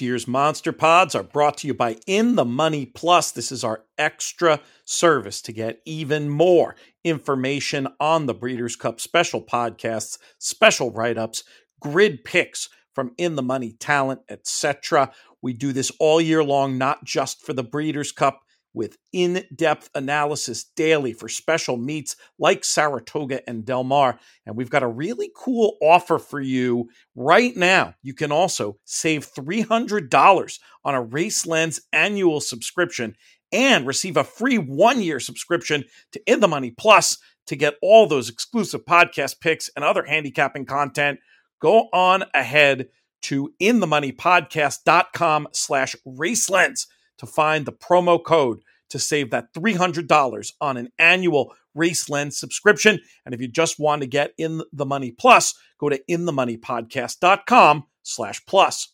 year's Monster Pods are brought to you by In the Money Plus. This is our extra service to get even more information on the Breeders' Cup special podcasts, special write ups, grid picks from In the Money talent, etc. We do this all year long, not just for the Breeders' Cup with in depth analysis daily for special meets like Saratoga and Del Mar. And we've got a really cool offer for you right now. You can also save $300 on a RaceLens annual subscription and receive a free one year subscription to In the Money Plus to get all those exclusive podcast picks and other handicapping content. Go on ahead to inthemoneypodcast.com slash racelens to find the promo code to save that $300 on an annual RaceLens subscription. And if you just want to get in the money plus, go to inthemoneypodcast.com slash plus.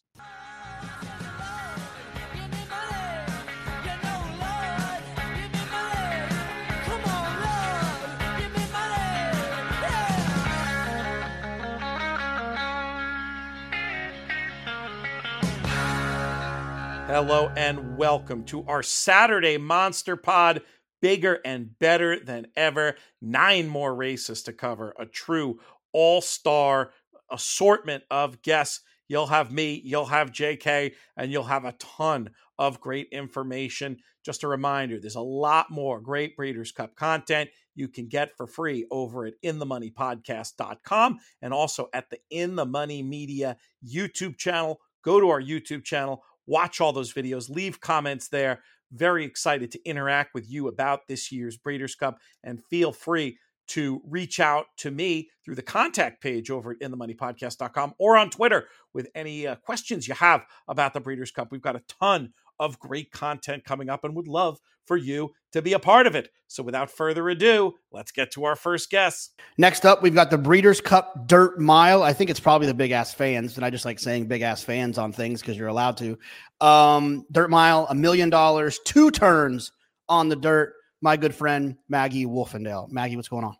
Hello and welcome to our Saturday Monster Pod. Bigger and better than ever. Nine more races to cover. A true all star assortment of guests. You'll have me, you'll have JK, and you'll have a ton of great information. Just a reminder there's a lot more great Breeders' Cup content you can get for free over at inthemoneypodcast.com and also at the In the Money Media YouTube channel. Go to our YouTube channel watch all those videos, leave comments there. Very excited to interact with you about this year's Breeders' Cup and feel free to reach out to me through the contact page over at inthemoneypodcast.com or on Twitter with any uh, questions you have about the Breeders' Cup. We've got a ton of great content coming up and would love for you to be a part of it. So without further ado, let's get to our first guest. Next up, we've got the Breeders' Cup Dirt Mile. I think it's probably the big ass fans, and I just like saying big ass fans on things because you're allowed to. Um, dirt Mile, a million dollars, two turns on the dirt. My good friend Maggie Wolfendale. Maggie, what's going on?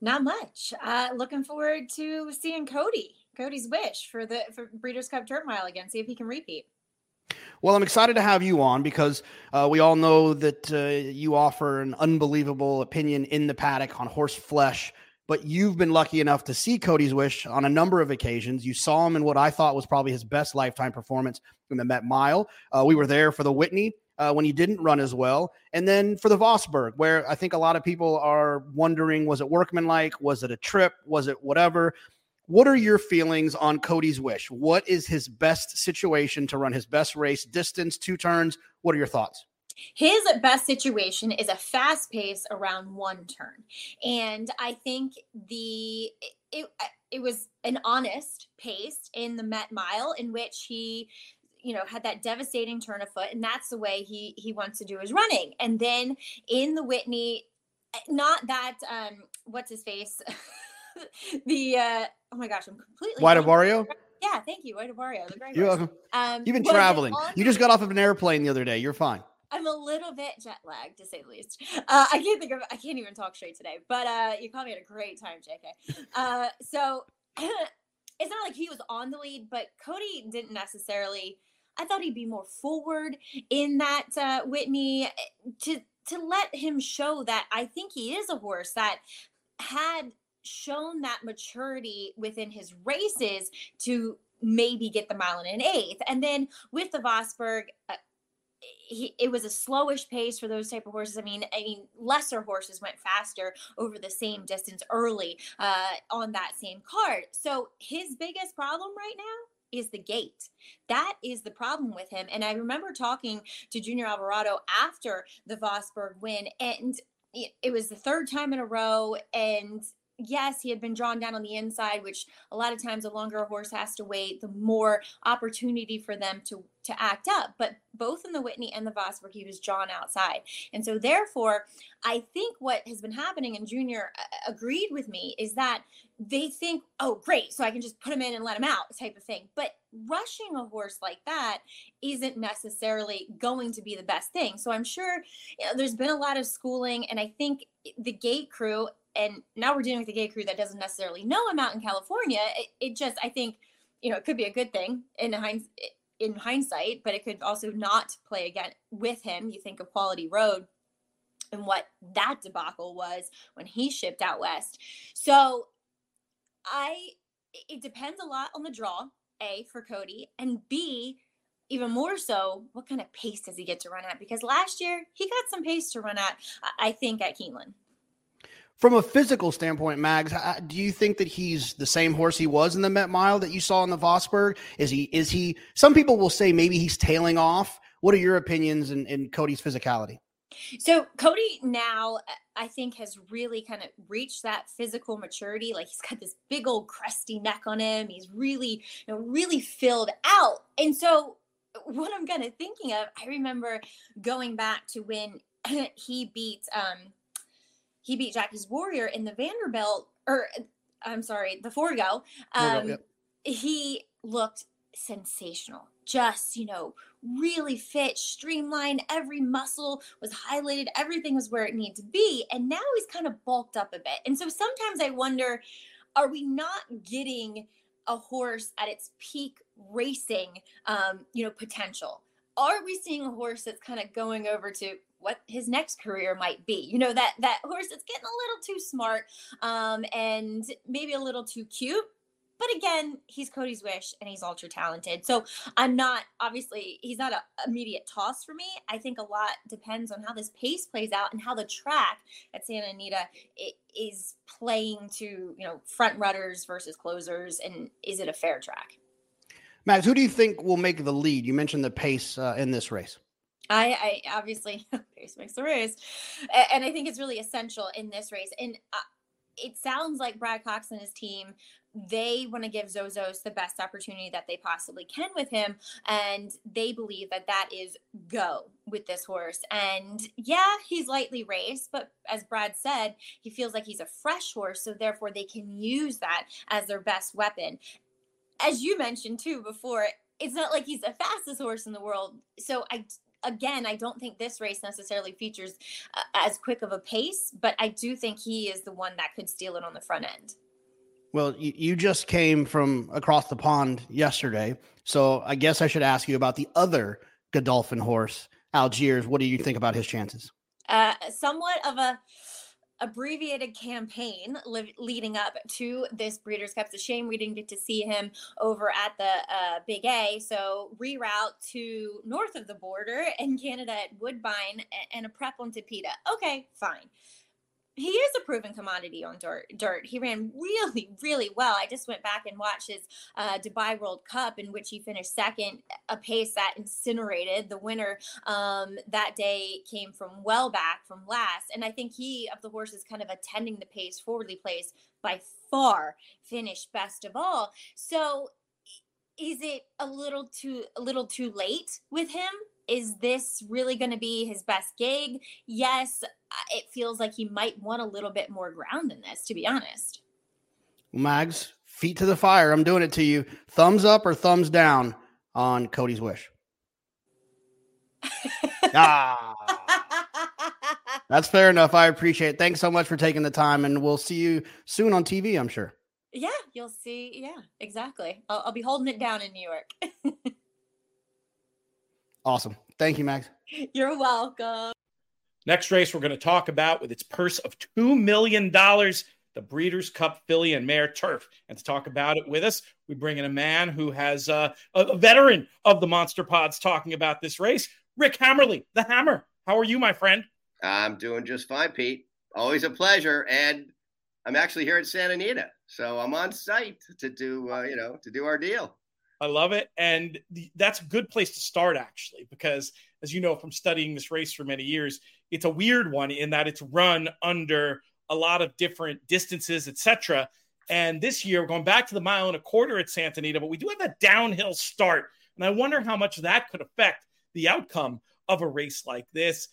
Not much. Uh, looking forward to seeing Cody. Cody's wish for the for Breeders' Cup Dirt Mile again. See if he can repeat. Well, I'm excited to have you on because uh, we all know that uh, you offer an unbelievable opinion in the paddock on horse flesh. But you've been lucky enough to see Cody's Wish on a number of occasions. You saw him in what I thought was probably his best lifetime performance in the Met Mile. Uh, we were there for the Whitney uh, when he didn't run as well, and then for the Vosburgh, where I think a lot of people are wondering: was it workmanlike? Was it a trip? Was it whatever? What are your feelings on Cody's wish? What is his best situation to run his best race, distance, two turns? What are your thoughts? His best situation is a fast pace around one turn. And I think the it, it was an honest pace in the Met Mile in which he you know had that devastating turn of foot and that's the way he he wants to do his running and then in the whitney not that um what's his face the uh oh my gosh, I'm completely White Abarrio. Yeah, thank you, White Abarrio. You're welcome. Um, You've been traveling. You just got off of an airplane the other day. You're fine. I'm a little bit jet lagged to say the least. Uh, I can't think of I can't even talk straight today. But uh, you caught me at a great time, JK. Uh, so it's not like he was on the lead, but Cody didn't necessarily. I thought he'd be more forward in that uh, Whitney eh, to to let him show that I think he is a horse that had shown that maturity within his races to maybe get the mile in an eighth. And then with the Vosburgh, uh, he, it was a slowish pace for those type of horses. I mean, I mean, lesser horses went faster over the same distance early uh, on that same card. So his biggest problem right now is the gate. That is the problem with him. And I remember talking to Junior Alvarado after the Vosburgh win, and it was the third time in a row, and yes, he had been drawn down on the inside, which a lot of times the longer a horse has to wait, the more opportunity for them to to act up. But both in the Whitney and the Vosburgh, he was drawn outside. And so therefore, I think what has been happening, and Junior uh, agreed with me, is that they think, oh, great, so I can just put him in and let him out, type of thing. But rushing a horse like that isn't necessarily going to be the best thing. So I'm sure you know, there's been a lot of schooling, and I think the gate crew and now we're dealing with a gay crew that doesn't necessarily know him out in California. It, it, just, I think, you know, it could be a good thing in hindsight. in hindsight, but it could also not play again with him. You think of Quality Road and what that debacle was when he shipped out west. So I it depends a lot on the draw, A for Cody, and B even more so, what kind of pace does he get to run at? Because last year he got some pace to run at, I think, at Keeneland. From a physical standpoint, Mags, do you think that he's the same horse he was in the Met Mile that you saw in the Vosburgh? Is he? Is he? Some people will say maybe he's tailing off. What are your opinions in, in Cody's physicality? So Cody now, I think, has really kind of reached that physical maturity. Like he's got this big old crusty neck on him. He's really, you know, really filled out. And so, what I'm kind of thinking of, I remember going back to when he beat um he beat Jackie's Warrior in the Vanderbilt, or I'm sorry, the Forego. Um, yep. He looked sensational. Just, you know, really fit, streamlined. Every muscle was highlighted. Everything was where it needed to be. And now he's kind of bulked up a bit. And so sometimes I wonder are we not getting a horse at its peak racing, um, you know, potential? Are we seeing a horse that's kind of going over to what his next career might be. You know that that horse that's getting a little too smart um, and maybe a little too cute. But again, he's Cody's wish and he's ultra talented. So I'm not obviously he's not an immediate toss for me. I think a lot depends on how this pace plays out and how the track at Santa Anita is playing to you know front runners versus closers and is it a fair track? Mags, who do you think will make the lead? You mentioned the pace uh, in this race. I, I obviously pace makes the race, and I think it's really essential in this race. And uh, it sounds like Brad Cox and his team they want to give Zozos the best opportunity that they possibly can with him, and they believe that that is go with this horse. And yeah, he's lightly raced, but as Brad said, he feels like he's a fresh horse, so therefore they can use that as their best weapon. As you mentioned too before, it's not like he's the fastest horse in the world. So I again, I don't think this race necessarily features uh, as quick of a pace, but I do think he is the one that could steal it on the front end. Well, you, you just came from across the pond yesterday. So I guess I should ask you about the other Godolphin horse, Algiers. What do you think about his chances? Uh, somewhat of a abbreviated campaign li- leading up to this Breeders' Cup. It's a shame we didn't get to see him over at the uh, Big A. So reroute to north of the border in Canada at Woodbine and a prep on Tapeta. Okay, fine he is a proven commodity on dirt. Dirt. He ran really, really well. I just went back and watched his uh, Dubai World Cup, in which he finished second, a pace that incinerated. The winner um, that day came from well back from last, and I think he of the horses kind of attending the pace, forwardly placed by far, finished best of all. So, is it a little too a little too late with him? Is this really going to be his best gig? Yes, it feels like he might want a little bit more ground than this, to be honest. Mags, feet to the fire. I'm doing it to you. Thumbs up or thumbs down on Cody's wish? ah. That's fair enough. I appreciate it. Thanks so much for taking the time, and we'll see you soon on TV, I'm sure. Yeah, you'll see. Yeah, exactly. I'll, I'll be holding it down in New York. Awesome. Thank you, Mags. You're welcome. Next race we're going to talk about with its purse of $2 million, the Breeders' Cup Filly and Mare Turf. And to talk about it with us, we bring in a man who has uh, a veteran of the Monster Pods talking about this race, Rick Hammerle, the Hammer. How are you, my friend? I'm doing just fine, Pete. Always a pleasure. And I'm actually here at Santa Anita. So I'm on site to do, uh, you know, to do our deal. I love it. And the, that's a good place to start, actually, because as you know from studying this race for many years, it's a weird one in that it's run under a lot of different distances, etc. And this year, we're going back to the mile and a quarter at Santa Anita, but we do have a downhill start. And I wonder how much that could affect the outcome of a race like this.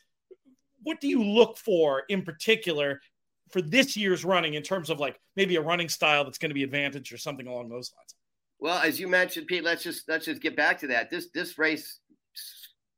What do you look for in particular for this year's running in terms of like maybe a running style that's going to be advantage or something along those lines? Well, as you mentioned, Pete, let's just let's just get back to that. This this race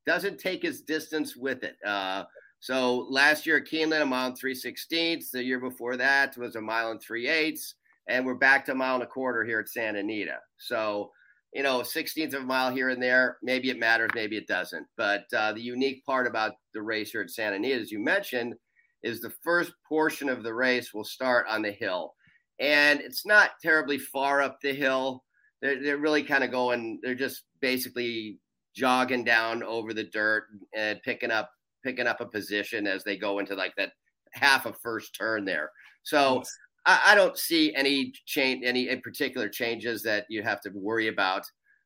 doesn't take its distance with it. Uh, so last year at Keeneland, a mile and three sixteenths. The year before that was a mile and three eighths, and we're back to a mile and a quarter here at Santa Anita. So you know, 16th of a mile here and there. Maybe it matters, maybe it doesn't. But uh, the unique part about the race here at Santa Anita, as you mentioned, is the first portion of the race will start on the hill. And it's not terribly far up the hill. They're, they're really kind of going, they're just basically jogging down over the dirt and picking up picking up a position as they go into like that half a first turn there. So I, I don't see any change, any particular changes that you have to worry about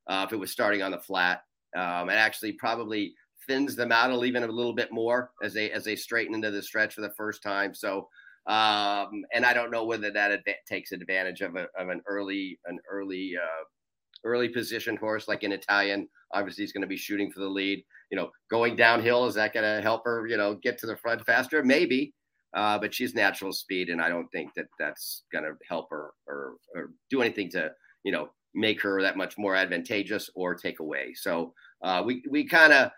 uh, if it was starting on the flat. Um, it actually probably thins them out even a little bit more as they as they straighten into the stretch for the first time. So, um, and I don't know whether that takes advantage of, a, of an early an early uh, early positioned horse like an Italian. Obviously, he's going to be shooting for the lead. You know, going downhill is that going to help her? You know, get to the front faster? Maybe. Uh, but she's natural speed, and I don't think that that's going to help her or, or do anything to you know make her that much more advantageous or take away. So uh, we we kind of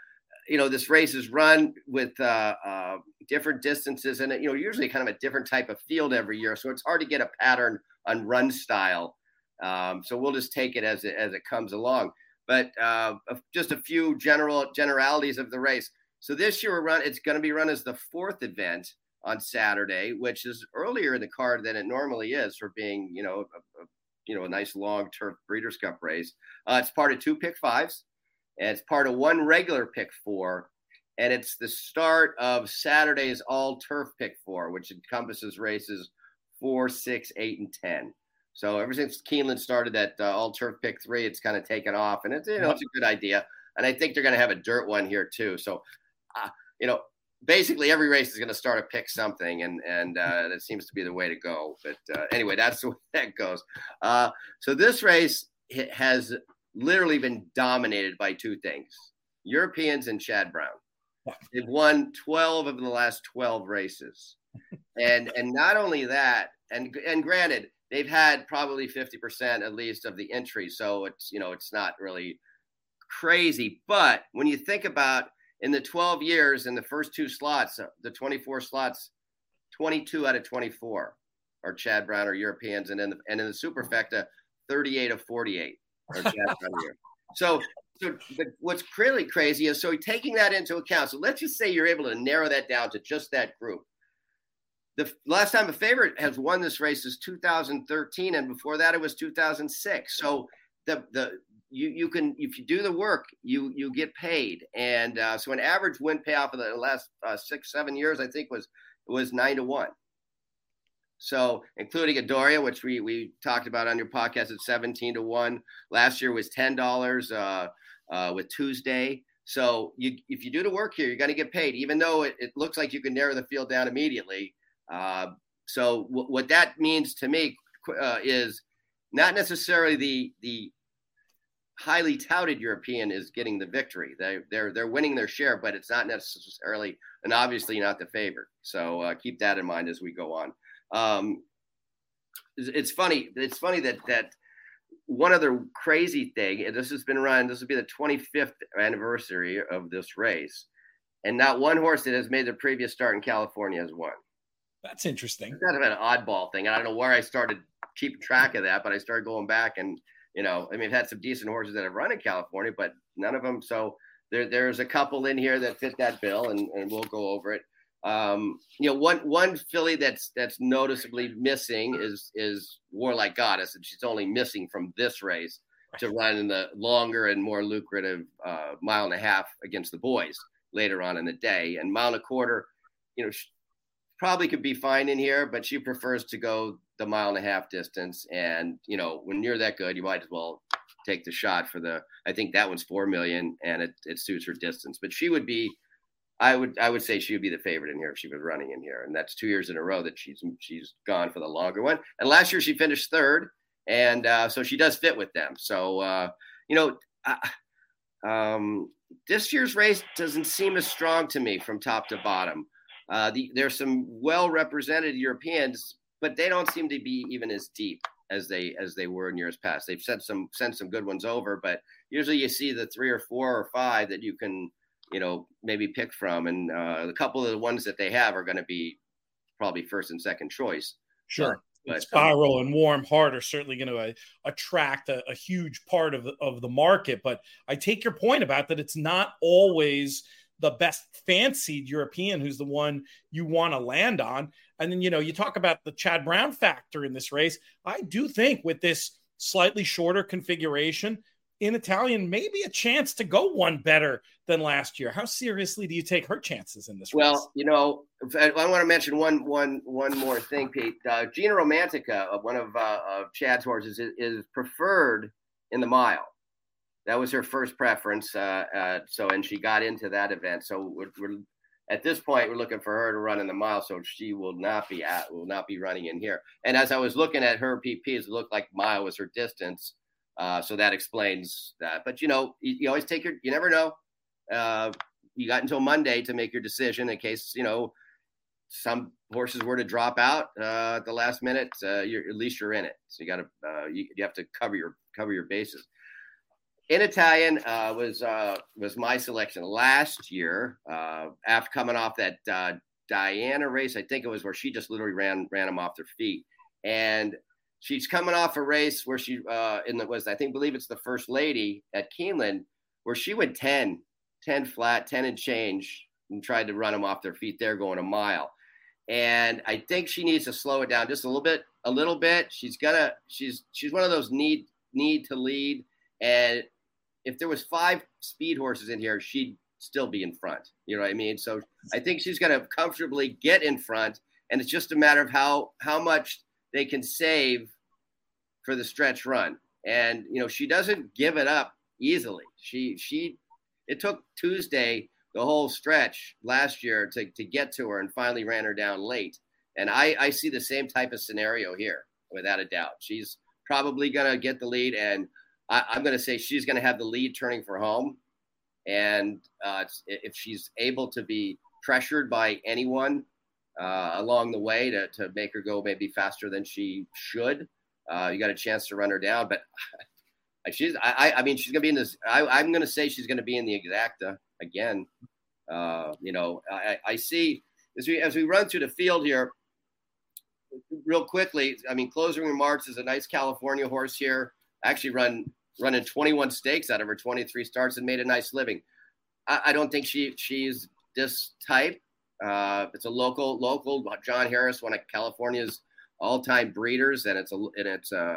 you know this race is run with uh, uh, different distances and you know usually kind of a different type of field every year, so it's hard to get a pattern on run style. Um, so we'll just take it as it as it comes along. But uh, just a few general generalities of the race. So this year we're run. It's going to be run as the fourth event on Saturday, which is earlier in the card than it normally is for being, you know, a, a you know a nice long turf Breeders' Cup race. Uh, it's part of two pick fives, and it's part of one regular pick four, and it's the start of Saturday's all turf pick four, which encompasses races four, six, eight, and ten. So ever since Keeneland started that uh, all turf pick three, it's kind of taken off, and it's you know it's a good idea. And I think they're going to have a dirt one here too. So, uh, you know, basically every race is going to start a pick something, and and uh, that seems to be the way to go. But uh, anyway, that's the way that goes. Uh, so this race has literally been dominated by two things: Europeans and Chad Brown. They've won twelve of the last twelve races, and and not only that, and and granted, they've had probably fifty percent at least of the entries, so it's you know it's not really crazy. But when you think about in the 12 years in the first two slots, uh, the 24 slots, 22 out of 24 are Chad Brown or Europeans, and in the, and in the superfecta, 38 of 48 So, so what's really crazy is so taking that into account. So let's just say you're able to narrow that down to just that group. The last time a favorite has won this race is 2013, and before that it was 2006. So the the you you can if you do the work you you get paid and uh, so an average win payoff of the last uh, six seven years i think was was nine to one so including Adora, which we we talked about on your podcast at 17 to 1 last year was $10 uh, uh, with tuesday so you if you do the work here you're going to get paid even though it, it, looks like you can narrow the field down immediately uh, so w- what that means to me uh, is not necessarily the the highly touted European is getting the victory. They they're they're winning their share, but it's not necessarily and obviously not the favorite. So uh, keep that in mind as we go on. Um, it's, funny. It's funny that that one other crazy thing. This has been run. This will be the 25th anniversary of this race, and not one horse that has made the previous start in California has won. That's interesting. It's kind of an oddball thing. I don't know where I started keeping track of that, but I started going back and you know, I mean, I've had some decent horses that have run in California, but none of them. So there, there's a couple in here that fit that bill, and, and we'll go over it. Um, you know, one one filly that's that's noticeably missing is is Warlike Goddess, and she's only missing from this race to run in the longer and more lucrative uh, mile and a half against the boys later on in the day. And mile and a quarter, you know, probably could be fine in here, but she prefers to go the mile and a half distance. And you know, when you're that good, you might as well take the shot for the. I think that one's four million, and it, it suits her distance. But she would be, I would I would say she would be the favorite in here if she was running in here, and that's two years in a row that she's she's gone for the longer one. And last year she finished third, and uh, so she does fit with them. So uh, you know. um, this year's race doesn't seem as strong to me from top to bottom. Uh, the, there's some well represented Europeans, but they don't seem to be even as deep as they as they were in years past. They've sent some sent some good ones over, but usually you see the three or four or five that you can you know maybe pick from, and uh, a couple of the ones that they have are going to be probably first and second choice. Sure. But um, Spiral and Warm Heart are certainly going to uh, attract a, a, huge part of the, of the market. But I take your point about that it's not always the best fancied European who's the one you want to land on. And then, you know, you talk about the Chad Brown factor in this race. I do think with this slightly shorter configuration, in Italian, maybe a chance to go one better than last year. How seriously do you take her chances in this well, race? Well, you know, I, I, want to mention one, one, one more thing, Pete. Uh, Gina Romantica, one of, uh, of Chad's horses, is, is, preferred in the mile. That was her first preference. Uh, uh, so, and she got into that event. So, we're, we're, at this point, we're looking for her to run in the mile. So she will not be at, will not be running in here. And as I was looking at her PPs, it looked like mile was her distance. Uh, so that explains that. But you know, you, you, always take your. You never know. Uh, you got until Monday to make your decision in case you know some horses were to drop out uh, at the last minute. Uh, at least you're in it. So you got to uh, you, you, have to cover your cover your bases. In Italian was was my selection last year after coming off that Diana race. I think it was where she just literally ran ran them off their feet and she's coming off a race where she uh in the was I think believe it's the first lady at Keeneland where she went 10, 10 flat, 10 and change and tried to run them off their feet there going a mile. And I think she needs to slow it down just a little bit, a little bit. She's gonna she's she's one of those need need to lead. And if there was five speed horses in here, she'd still be in front. You know what I mean? So I think she's gonna comfortably get in front. And it's just a matter of how how much they can save for the stretch run. And you know, she doesn't give it up easily. She she it took Tuesday the whole stretch last year to, to get to her and finally ran her down late. And I, I see the same type of scenario here, without a doubt. She's probably to get the lead, and I, am to say she's to have the lead turning for home. And uh, if she's able to be pressured by anyone uh, along the way to, to make her go maybe faster than she should, uh, you got a chance to run her down, but she's I, I mean she's gonna be in this. I, am gonna say she's gonna be in the exacta again. Uh, you know, I, I see as we as we run through the field here, real quickly. I mean, closing remarks is a nice California horse here. Actually, run running 21 stakes out of her 23 starts and made a nice living. I, I don't think she she's this type. Uh, it's a local local. John Harris, one of California's all-time breeders, and it's a and it's uh,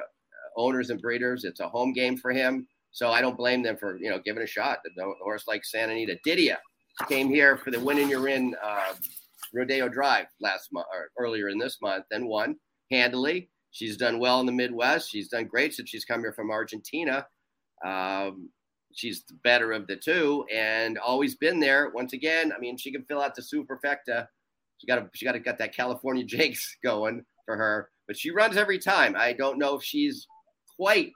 owners and breeders. It's a home game for him, so I don't blame them for you know giving a shot. The, the horse like Santa Anita, Didia came here for the Winning You're In uh, Rodeo Drive last month or earlier in this month, and won handily. She's done well in the Midwest. She's done great since she's come here from Argentina. Um, she's the better of the two, and always been there. Once again, I mean, she can fill out the superfecta. She got she got to get that California Jakes going for her, but she runs every time. I don't know if she's quite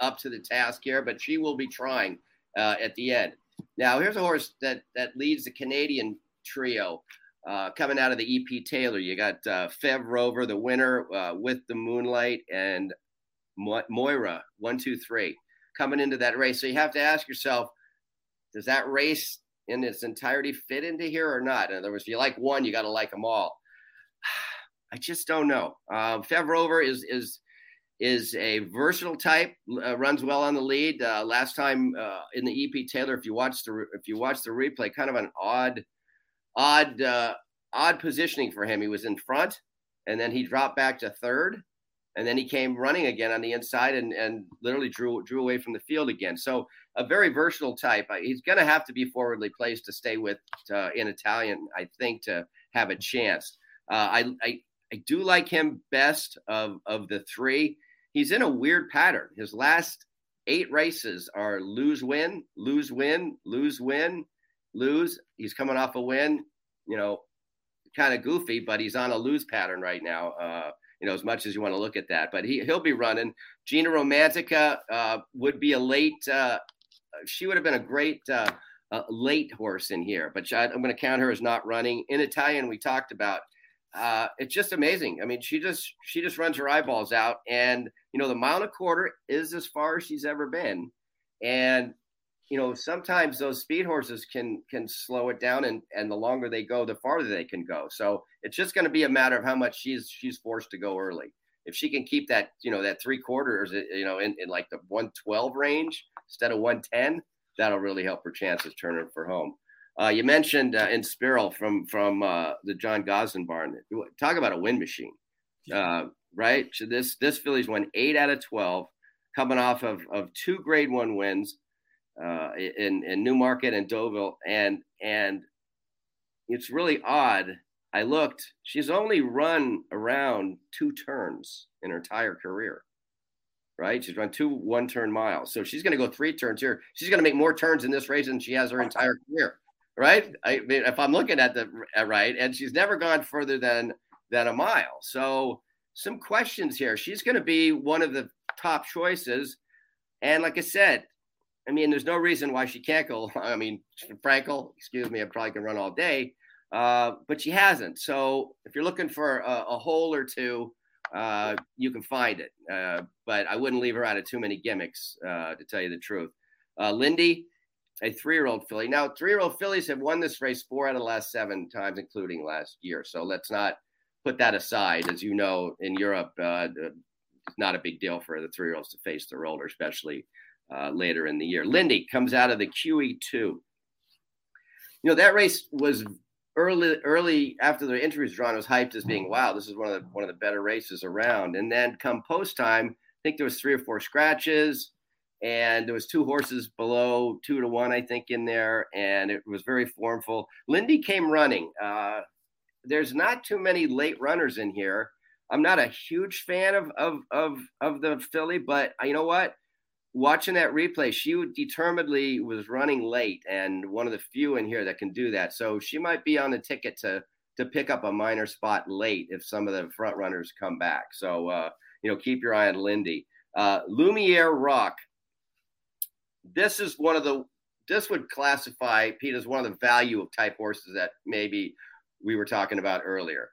up to the task here, but she will be trying uh, at the end. Now, here's a horse that that leads the Canadian trio uh, coming out of the EP Taylor. You got uh, Fev Rover, the winner uh, with the Moonlight, and Mo- Moira, one, two, three, coming into that race. So you have to ask yourself, does that race in its entirety fit into here or not? In other words, if you like one, you got to like them all. I just don't know. Uh, Fev Rover is is is a versatile type. Uh, runs well on the lead. Uh, last time uh, in the EP Taylor, if you watch the if you watch the replay, kind of an odd odd uh, odd positioning for him. He was in front, and then he dropped back to third, and then he came running again on the inside and and literally drew drew away from the field again. So a very versatile type. He's going to have to be forwardly placed to stay with uh, in Italian, I think, to have a chance. Uh, I, I I do like him best of of the three. He's in a weird pattern. His last eight races are lose win, lose win, lose win, lose. He's coming off a win. You know, kind of goofy, but he's on a lose pattern right now. Uh, you know, as much as you want to look at that, but he he'll be running. Gina Romantica uh, would be a late. Uh, she would have been a great uh, late horse in here, but I'm going to count her as not running. In Italian, we talked about uh, it's just amazing. I mean, she just she just runs her eyeballs out, and you know the mile and a quarter is as far as she's ever been, and you know sometimes those speed horses can can slow it down, and and the longer they go, the farther they can go. So it's just going to be a matter of how much she's she's forced to go early. if she can keep that, you know, that three quarters, you know, in, in like the 112 range instead of 110, that'll really help her chances turning for home. Uh, you mentioned uh, Inspiral from from uh, the John Gosden barn. Talk about a win machine, uh, right? So this this filly's won eight out of twelve, coming off of of two Grade One wins uh, in in Newmarket and Deauville, and and it's really odd. I looked; she's only run around two turns in her entire career right? She's run two one turn miles. So she's going to go three turns here. She's going to make more turns in this race than she has her entire career right? I mean, if I'm looking at the right, and she's never gone further than than a mile. So some questions here. She's going to be one of the top choices, and like I said, I mean, there's no reason why she can't go. I mean, Frankel, excuse me, I probably can run all day, uh, but she hasn't. So if you're looking for a, a hole or two, uh, you can find it. Uh, but I wouldn't leave her out of too many gimmicks, uh, to tell you the truth. Uh, Lindy, a three-year-old filly. Now, three-year-old fillies have won this race four out of the last seven times, including last year. So let's not put that aside. As you know, in Europe, uh, it's not a big deal for the three-year-olds to face their older, especially uh, later in the year. Lindy comes out of the QE2. You know that race was early, early after the entry was drawn. Was hyped as being wow, this is one of the one of the better races around. And then come post time, I think there was three or four scratches and there was two horses below two to one, I think, in there, and it was very formful. Lindy came running. Uh, there's not too many late runners in here. I'm not a huge fan of of of of the filly, but you know what? Watching that replay, she determinedly was running late, and one of the few in here that can do that. So she might be on the ticket to to pick up a minor spot late if some of the front runners come back. So uh, you know, keep your eye on Lindy. Uh, Lumiere Rock this is one of the this would classify Pete as one of the value of type horses that maybe we were talking about earlier.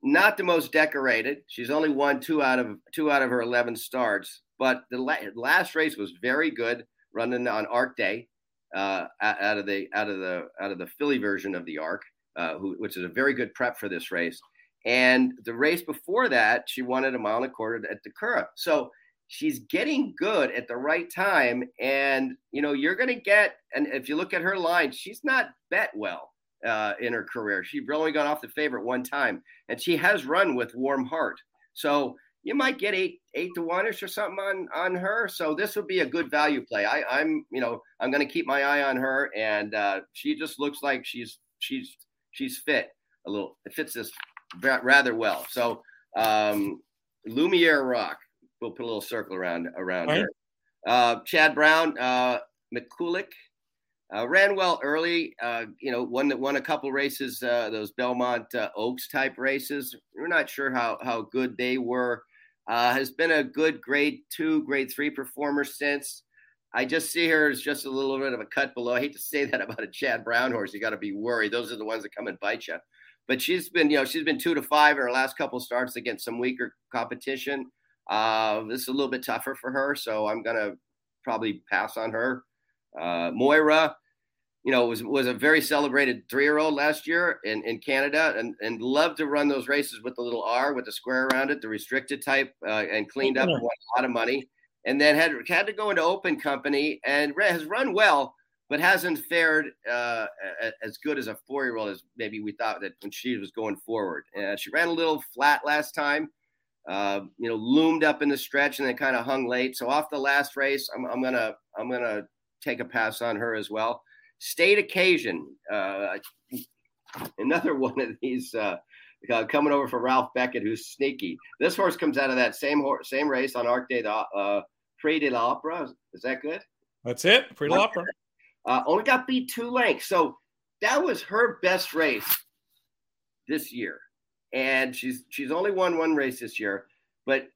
Not the most decorated. She's only won two out of two out of her eleven starts, but the last race was very good, running on Arc Day, uh, out of the out of the out of the filly version of the Arc, uh, who, which is a very good prep for this race. And the race before that, she won at a mile and a quarter at the Curragh. So she's getting good at the right time. And, you know, you're going to get, and if you look at her line, she's not bet well uh, in her career. She's only gone off the favorite one time, and she has run with warm heart. So you might get eight, eight to one or something on, on her. So this would be a good value play. I, I'm, you know, I'm going to keep my eye on her. And uh, she just looks like she's, she's, she's fit a little. It fits this rather well. So, um, Lumiere Rock we'll put a little circle around around right. her. Uh, Chad Brown, uh, McCulloch, uh, ran well early. Uh, you know, won won a couple races, uh, those Belmont uh, Oaks type races. We're not sure how how good they were. Uh, has been a good grade two, grade three performer since. I just see her as just a little bit of a cut below. I hate to say that about a Chad Brown horse. You got to be worried. Those are the ones that come and bite you. But she's been, you know, she's been two to five in her last couple starts against some weaker competition. Uh, this is a little bit tougher for her, so I'm gonna probably pass on her. Uh, Moira, you know, was was a very celebrated three year old last year in, in Canada, and and loved to run those races with the little R with the square around it, the restricted type, uh, and cleaned up and won a lot of money. And then had had to go into open company and has run well, but hasn't fared uh, as good as a four year old as maybe we thought that when she was going forward. And she ran a little flat last time uh, you know, loomed up in the stretch and then kind of hung late. So off the last race, I'm, I'm gonna I'm gonna take a pass on her as well. State occasion, uh, another one of these uh, uh, coming over for Ralph Beckett, who's sneaky. This horse comes out of that same horse, same race on Arc de uh, Prix de l'Opera. Is that good? That's it. Prix de l'Opera. Uh, only got beat two lengths, so that was her best race this year and she's she's only won one race this year, but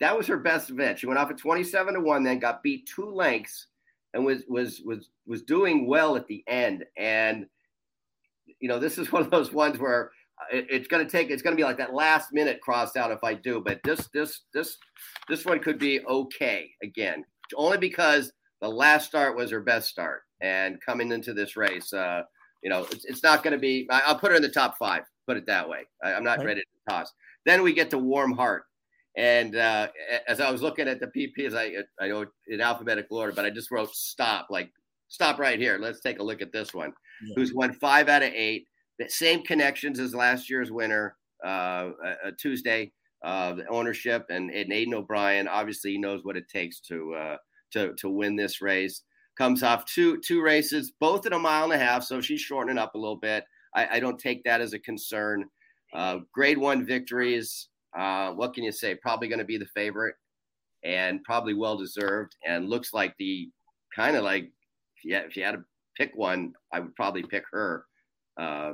that was her best event. She went off at 27 to 1, then got beat two lengths and was was was was doing well at the end. And you know, this is one of those ones where it, it's going to take it's going to be like that last minute crossed out if I do, but this this this this one could be okay again, only because the last start was her best start and coming into this race uh you know, it's, it's not going to be. I, will put her in the top five. Put it that way. I, am not right. ready to toss. Then we get to Warm Heart. And uh, as I was looking at the PPs, I I know in alphabetical order, but I just wrote stop, like stop right here. Let's take a look at this one. Yeah. Who's won five out of eight? The same connections as last year's winner, uh, uh, Tuesday. Uh, the ownership and, and Aidan O'Brien obviously he knows what it takes to uh, to to win this race. Comes off two two races, both in a mile and a half, so she's shortening up a little bit. I, I don't take that as a concern. Uh, grade one victories. Uh, what can you say? Probably going to be the favorite, and probably well deserved. And looks like the kind of like had, if you had to pick one, I would probably pick her uh,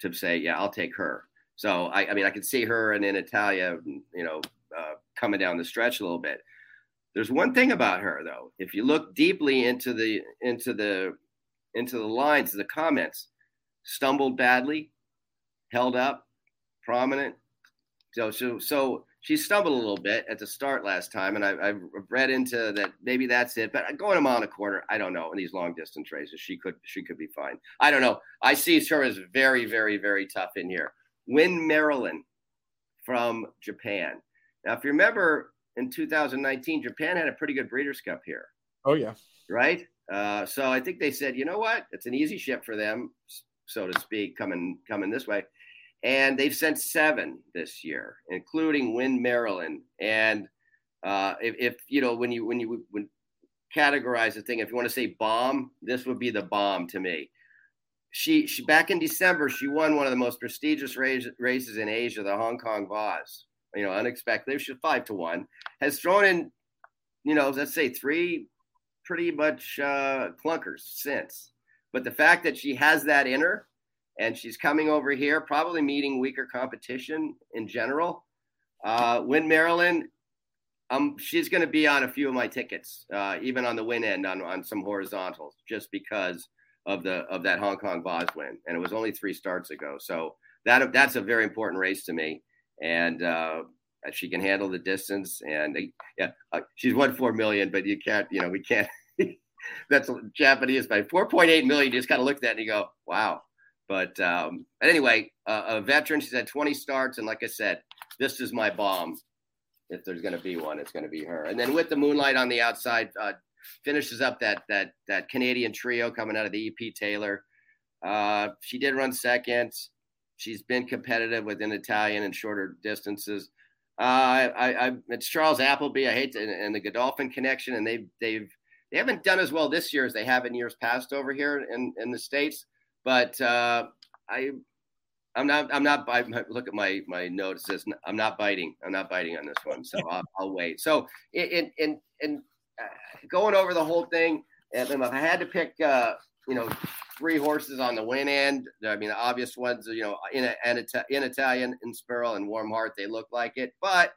to say, yeah, I'll take her. So I, I mean, I can see her and in Italia, you know, uh, coming down the stretch a little bit. There's one thing about her though. If you look deeply into the into the into the lines, the comments, stumbled badly, held up, prominent. So so so she stumbled a little bit at the start last time, and I, have read into that maybe that's it. But going a mile and a quarter, I don't know. In these long distance races, she could she could be fine. I don't know. I see her as very very very tough in here. Win Marilyn from Japan. Now, if you remember in 2019, Japan had a pretty good Breeders' Cup here. Oh, yeah. Right? Uh, so I think they said, you know what? It's an easy ship for them, so to speak, coming coming this way. And they've sent seven this year, including Win Marilyn. And uh, if, if, you know when you when you would categorize the thing, if you want to say bomb, this would be the bomb to me she she back in December she won one of the most prestigious race, races in Asia, the Hong Kong Vase. You know, unexpectedly, she's five to one. Has thrown in, you know, let's say three pretty much uh, clunkers since. But the fact that she has that in her, and she's coming over here, probably meeting weaker competition in general. Uh, Win Marilyn, um, she's going to be on a few of my tickets, uh, even on the win end on on some horizontals, just because of the of that Hong Kong Vase win, and it was only three starts ago. So that that's a very important race to me, and uh, she can handle the distance. And yeah, uh, she's won four million, but you can't, you know, we can't. that's Japanese by 4.8 million. You just kind of look at that and you go, wow. But um, but anyway, uh, a veteran. She's had 20 starts, and like I said, this is my bomb. If there's going to be one, it's going to be her. And then with the moonlight on the outside, uh, finishes up that that that Canadian trio coming out of the EP Taylor. Uh, she did run second. She's been competitive within Italian and shorter distances. Uh, I, I, it's Charles Appleby. I hate to, and the Godolphin connection, and they've they've they haven't done as well this year as they have in years past over here in, in the states. But uh, I I'm not. I'm not. I look at my my notes. Says I'm not biting. I'm not biting on this one. So I'll, I'll wait. So in in in uh, going over the whole thing, if I had to pick, uh, you know, three horses on the win end, I mean, the obvious ones, you know, in, a, in, in Italian, Inspiral, and Warm Heart, they look like it. But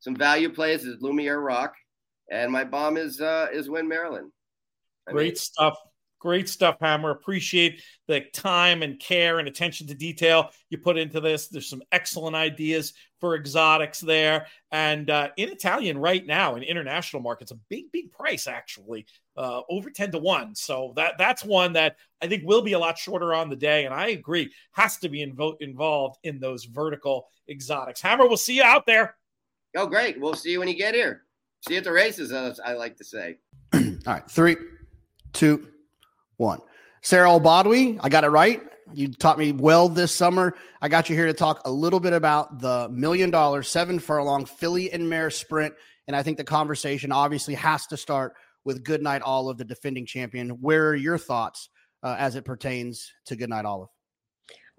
some value plays is Lumiere Rock, and my bomb is uh, is Win Marilyn. I Great mean, stuff. Great stuff, Hammer. Appreciate the time and care and attention to detail you put into this. There's some excellent ideas for exotics there. And uh, in Italian right now in international markets, a big, big price actually, uh, over 10 to 1. So that that's one that I think will be a lot shorter on the day. And I agree, has to be invo- involved in those vertical exotics. Hammer, we'll see you out there. Oh, great. We'll see you when you get here. See you at the races, as I like to say. All right. Three, two, one. Sarah Elbadwi, I got it right. You taught me well this summer. I got you here to talk a little bit about the million dollar seven furlong filly and mare sprint. And I think the conversation obviously has to start with Goodnight Olive, the defending champion. Where are your thoughts uh, as it pertains to Goodnight Olive?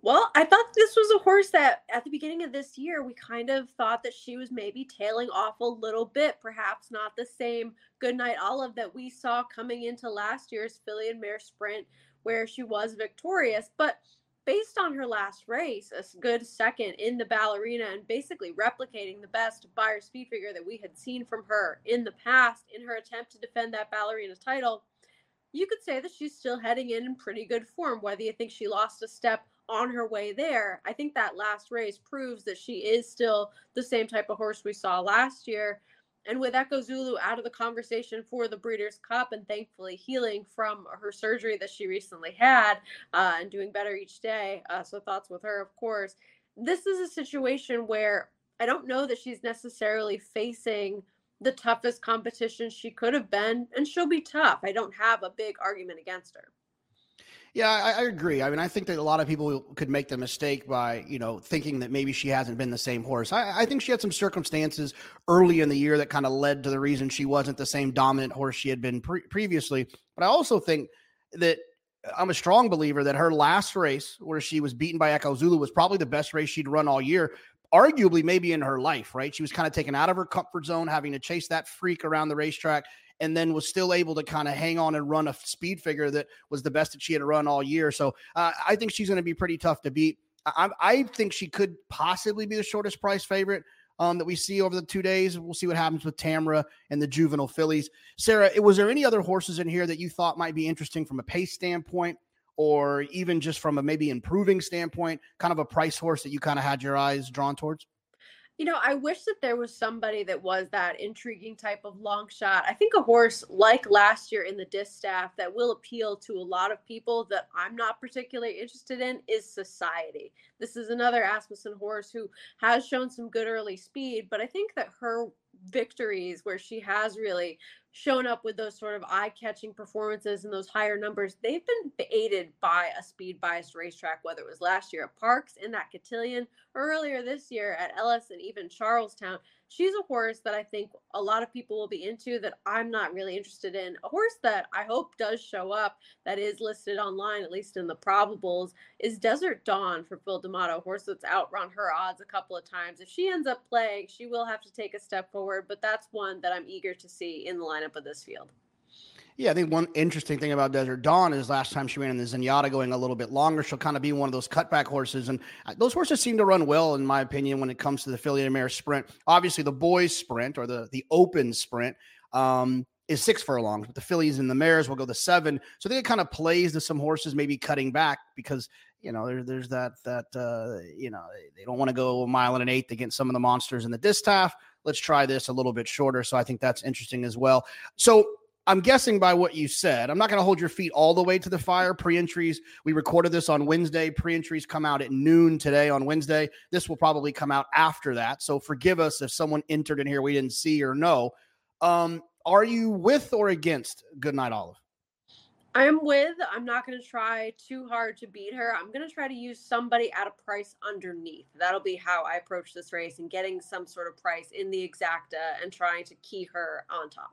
Well, I thought this was a horse that at the beginning of this year, we kind of thought that she was maybe tailing off a little bit, perhaps not the same Goodnight Olive that we saw coming into last year's filly and mare sprint, where she was victorious. But based on her last race, a good second in the ballerina and basically replicating the best Beyer speed figure that we had seen from her in the past in her attempt to defend that ballerina title, you could say that she's still heading in in pretty good form, whether you think she lost a step on her way there. I think that last race proves that she is still the same type of horse we saw last year. And with Echo Zulu out of the conversation for the Breeders' Cup and thankfully healing from her surgery that she recently had uh, and doing better each day. Uh, so, thoughts with her, of course. This is a situation where I don't know that she's necessarily facing the toughest competition she could have been, and she'll be tough. I don't have a big argument against her. Yeah, I, I, agree. I mean, I think that a lot of people could make the mistake by, you know, thinking that maybe she hasn't been the same horse. I, I think she had some circumstances early in the year that kind of led to the reason she wasn't the same dominant horse she had been pre- previously. But I also think that I'm a strong believer that her last race, where she was beaten by Echo Zulu, was probably the best race she'd run all year arguably maybe in her life, right? She was kind of taken out of her comfort zone, having to chase that freak around the racetrack, and then was still able to kind of hang on and run a speed figure that was the best that she had run all year. So uh, I think she's going to be pretty tough to beat. I, I, think she could possibly be the shortest price favorite. Um, that we see over the two days. We'll see what happens with Tamara and the juvenile fillies. Sarah, was there any other horses in here that you thought might be interesting from a pace standpoint? or even just from a maybe improving standpoint, kind of a price horse that you kind of had your eyes drawn towards? You know, I wish that there was somebody that was that intriguing type of long shot. I think a horse like last year in the distaff that will appeal to a lot of people that I'm not particularly interested in is Society. This is another Asmussen horse who has shown some good early speed, but I think that her victories where she has really shown up with those sort of eye-catching performances and those higher numbers, they've been aided by a speed-biased racetrack, whether it was last year at Parx in that cotillion earlier this year at Ellis and even Charles Town she's a horse that I think a lot of people will be into that I'm not really interested in. A horse that I hope does show up that is listed online, at least in the probables, is Desert Dawn for Phil D'Amato, a horse that's outrun her odds a couple of times. If she ends up playing, she will have to take a step forward, but that's one that I'm eager to see in the lineup of this field. Yeah, I think one interesting thing about Desert Dawn is last time she ran in the Zenyatta going a little bit longer, she'll kind of be one of those cutback horses. And uh, those horses seem to run well, in my opinion, when it comes to the filly and mare sprint. Obviously, the boys sprint or the, the open sprint um, is six furlongs, but the fillies and the mares will go the seven. So I think it kind of plays to some horses maybe cutting back because you know there, there's that that uh, you know they don't want to go a mile and an eighth against some of the monsters in the distaff. Let's try this a little bit shorter. So I think that's interesting as well. So I'm guessing by what you said. I'm not going to hold your feet all the way to the fire. Pre entries, we recorded this on Wednesday. Pre entries come out at noon today on Wednesday. This will probably come out after that. So forgive us if someone entered in here we didn't see or know. Um, are you with or against Goodnight Olive? I'm with. I'm not going to try too hard to beat her. I'm going to try to use somebody at a price underneath. That'll be how I approach this race and getting some sort of price in the exacta and trying to key her on top.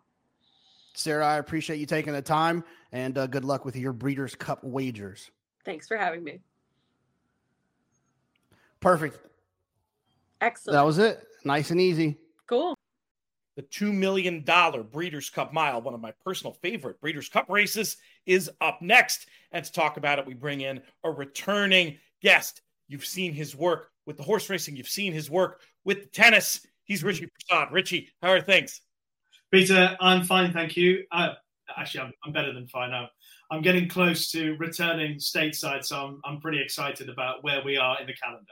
Sarah, I appreciate you taking the time and uh, good luck with your Breeders' Cup wagers. Thanks for having me. Perfect. Excellent. That was it. Nice and easy. Cool. The $2 million Breeders' Cup Mile, one of my personal favorite Breeders' Cup races, is up next. And to talk about it, we bring in a returning guest. You've seen his work with the horse racing, you've seen his work with the tennis. He's Rishi Persad. Rishi, how are things? Peter, I'm fine, thank you. Uh, actually, I'm, I'm, better than fine. I'm, I'm getting close to returning stateside, so I'm, I'm pretty excited about where we are in the calendar.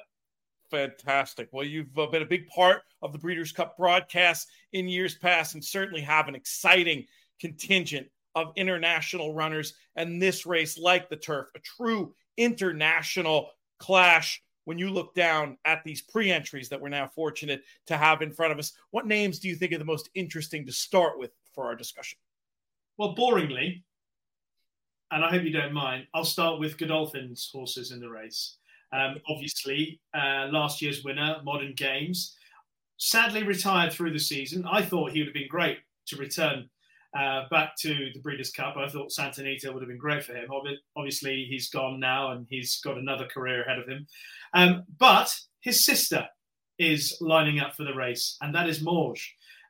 Fantastic. Well, you've uh, been a big part of the Breeders' Cup broadcast in years past and certainly have an exciting contingent of international runners. And this race, like the turf, a true international clash when you look down at these pre-entries that we're now fortunate to have in front of us, what names do you think are the most interesting to start with for our discussion? Well, boringly, and I hope you don't mind, I'll start with Godolphin's horses in the race. Um, obviously, uh, last year's winner, Modern Games, sadly retired through the season. I thought he would have been great to return uh, back to the Breeders' Cup. I thought Santa would have been great for him. Obviously, he's gone now and he's got another career ahead of him. Um, but his sister is lining up for the race, and that is Mawj.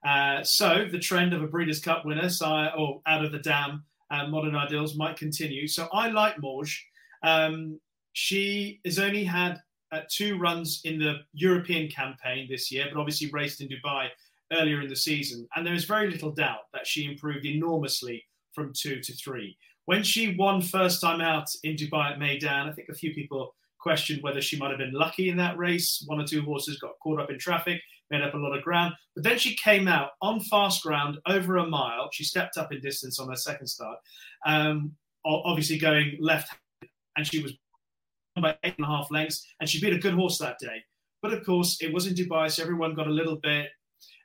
Uh, so the trend of a Breeders' Cup winner, or out of the dam, uh, Modern Ideals might continue. So I like Mawj. Um, she has only had uh, two runs in the European campaign this year, but obviously raced in Dubai earlier in the season. And there is very little doubt that she improved enormously from two to three. When she won first time out in Dubai at Meydan, I think a few people questioned whether she might have been lucky in that race. One or two horses got caught up in traffic, made up a lot of ground. But then she came out on fast ground over a mile. She stepped up in distance on her second start, um, obviously going left, and she was by eight and a half lengths, and she beat a good horse that day. But of course, it was in Dubai, so everyone got a little bit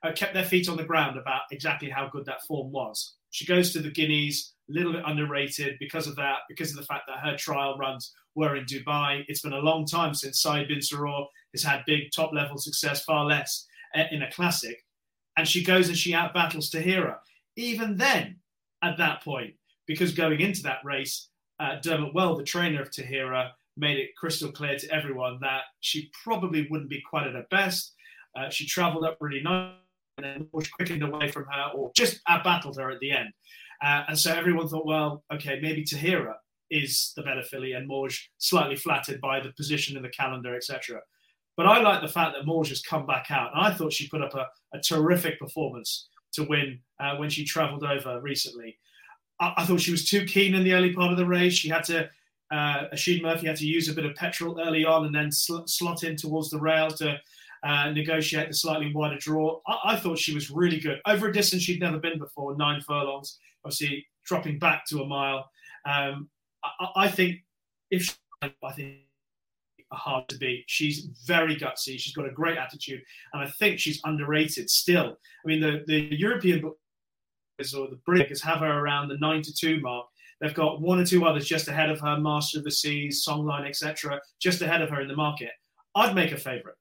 uh, kept their feet on the ground about exactly how good that form was. She goes to the Guineas, a little bit underrated because of that, because of the fact that her trial runs were in Dubai. It's been a long time since Saeed bin Suroor has had big top level success, far less uh, in a classic. And she goes and she out battles Tahiyra. Even then, at that point, because going into that race, uh, Dermot Weld, the trainer of Tahiyra, made it crystal clear to everyone that she probably wouldn't be quite at her best. Uh, she travelled up really nice and then was quickened away from her or just outbattled her at the end. Uh, and so everyone thought, well, okay, maybe Tahiyra is the better filly and Mawj slightly flattered by the position in the calendar, etc. But I like the fact that Mawj has come back out. And I thought she put up a, a terrific performance to win uh, when she travelled over recently. I, I, thought she was too keen in the early part of the race. She had to, uh, Oisin Murphy had to use a bit of petrol early on and then sl- slot in towards the rail to uh, negotiate the slightly wider draw. I, I, thought she was really good over a distance she'd never been before, nine furlongs. Obviously, dropping back to a mile. Um, I, I, think if she, I think hard to beat. She's very gutsy. She's got a great attitude, and I think she's underrated still. I mean, the the European books or the British have her around the nine to two mark. They've got one or two others just ahead of her, Master of the Seas, Songline, etc., just ahead of her in the market. I'd make a favourite.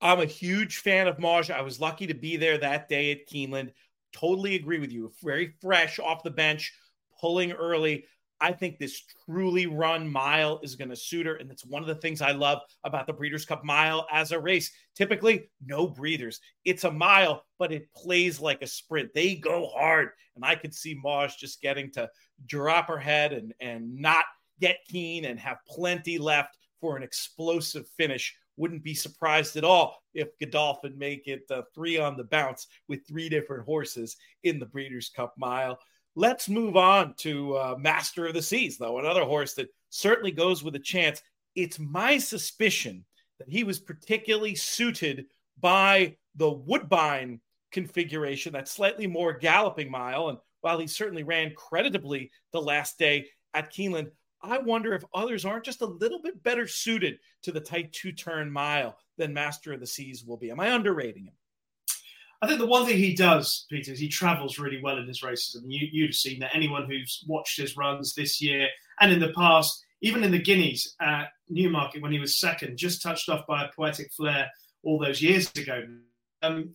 I'm a huge fan of Mawj. I was lucky to be there that day at Keeneland. Totally agree with you. Very fresh off the bench, pulling early. I think this truly run mile is going to suit her. And that's one of the things I love about the Breeders' Cup mile as a race. Typically, no breathers. It's a mile, but it plays like a sprint. They go hard. And I could see Mawj just getting to drop her head and, and not get keen and have plenty left for an explosive finish wouldn't be surprised at all if Godolphin make it uh, three on the bounce with three different horses in the Breeders' Cup Mile. Let's move on to uh, Master of the Seas, though, another horse that certainly goes with a chance. It's my suspicion that he was particularly suited by the Woodbine configuration, that slightly more galloping mile. And while he certainly ran creditably the last day at Keeneland, I wonder if others aren't just a little bit better suited to the tight two turn mile than Master of the Seas will be. Am I underrating him? I think the one thing he does, Peter, is he travels really well in his races. I mean, you, you've seen that. Anyone who's watched his runs this year and in the past, even in the Guineas at Newmarket when he was second, just touched off by a Poetic Flare all those years ago. Um,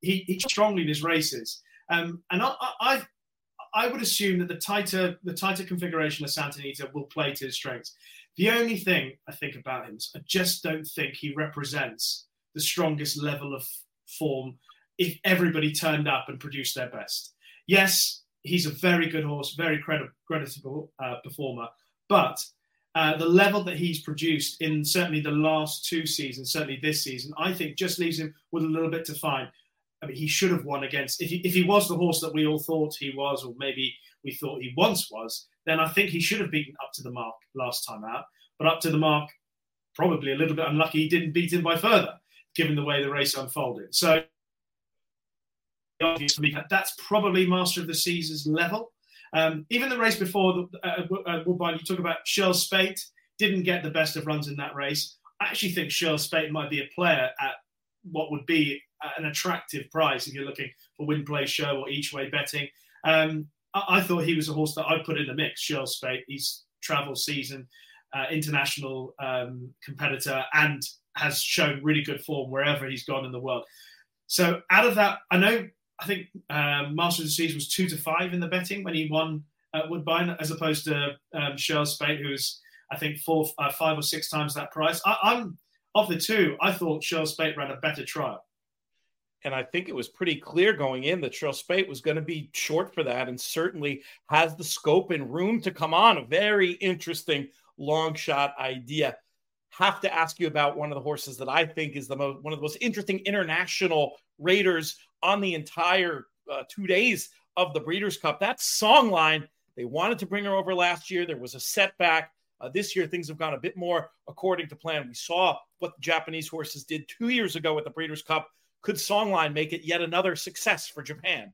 he, he strongly in his races. Um, and I, I, I would assume that the tighter the tighter configuration of Santa Anita will play to his strengths. The only thing I think about him is I just don't think he represents the strongest level of form if everybody turned up and produced their best. Yes, he's a very good horse, very credi- creditable uh, performer, but uh, the level that he's produced in certainly the last two seasons, certainly this season, I think just leaves him with a little bit to find. I mean, he should have won against if he, if he was the horse that we all thought he was, or maybe we thought he once was. Then I think he should have beaten up to the mark last time out. But up to the mark, probably a little bit unlucky. He didn't beat him by further, given the way the race unfolded. So that's probably Master of the Seas's level. Um, even the race before uh, uh, you talk about Shirl's Speight didn't get the best of runs in that race. I actually think Shirl's Speight might be a player at what would be an attractive price if you're looking for win, play, show, or each way betting. Um, I, I, thought he was a horse that I'd put in the mix. Shirl's Speight, he's travel season, uh, international um, competitor, and has shown really good form wherever he's gone in the world. So out of that, I know I think um, Master of the Seas was two to five in the betting when he won at Woodbine, as opposed to um, Shirl's Speight, who was I think four, uh, five or six times that price. I, am of the two. I thought Shirl's Speight ran a better trial. And I think it was pretty clear going in that Shirl's Speight was going to be short for that and certainly has the scope and room to come on. A very interesting long shot idea. Have to ask you about one of the horses that I think is the most one of the most interesting international raiders on the entire uh, two days of the Breeders' Cup. That Songline, they wanted to bring her over last year. There was a setback. Uh, this year, things have gone a bit more according to plan. We saw what the Japanese horses did two years ago at the Breeders' Cup could Songline make it yet another success for Japan?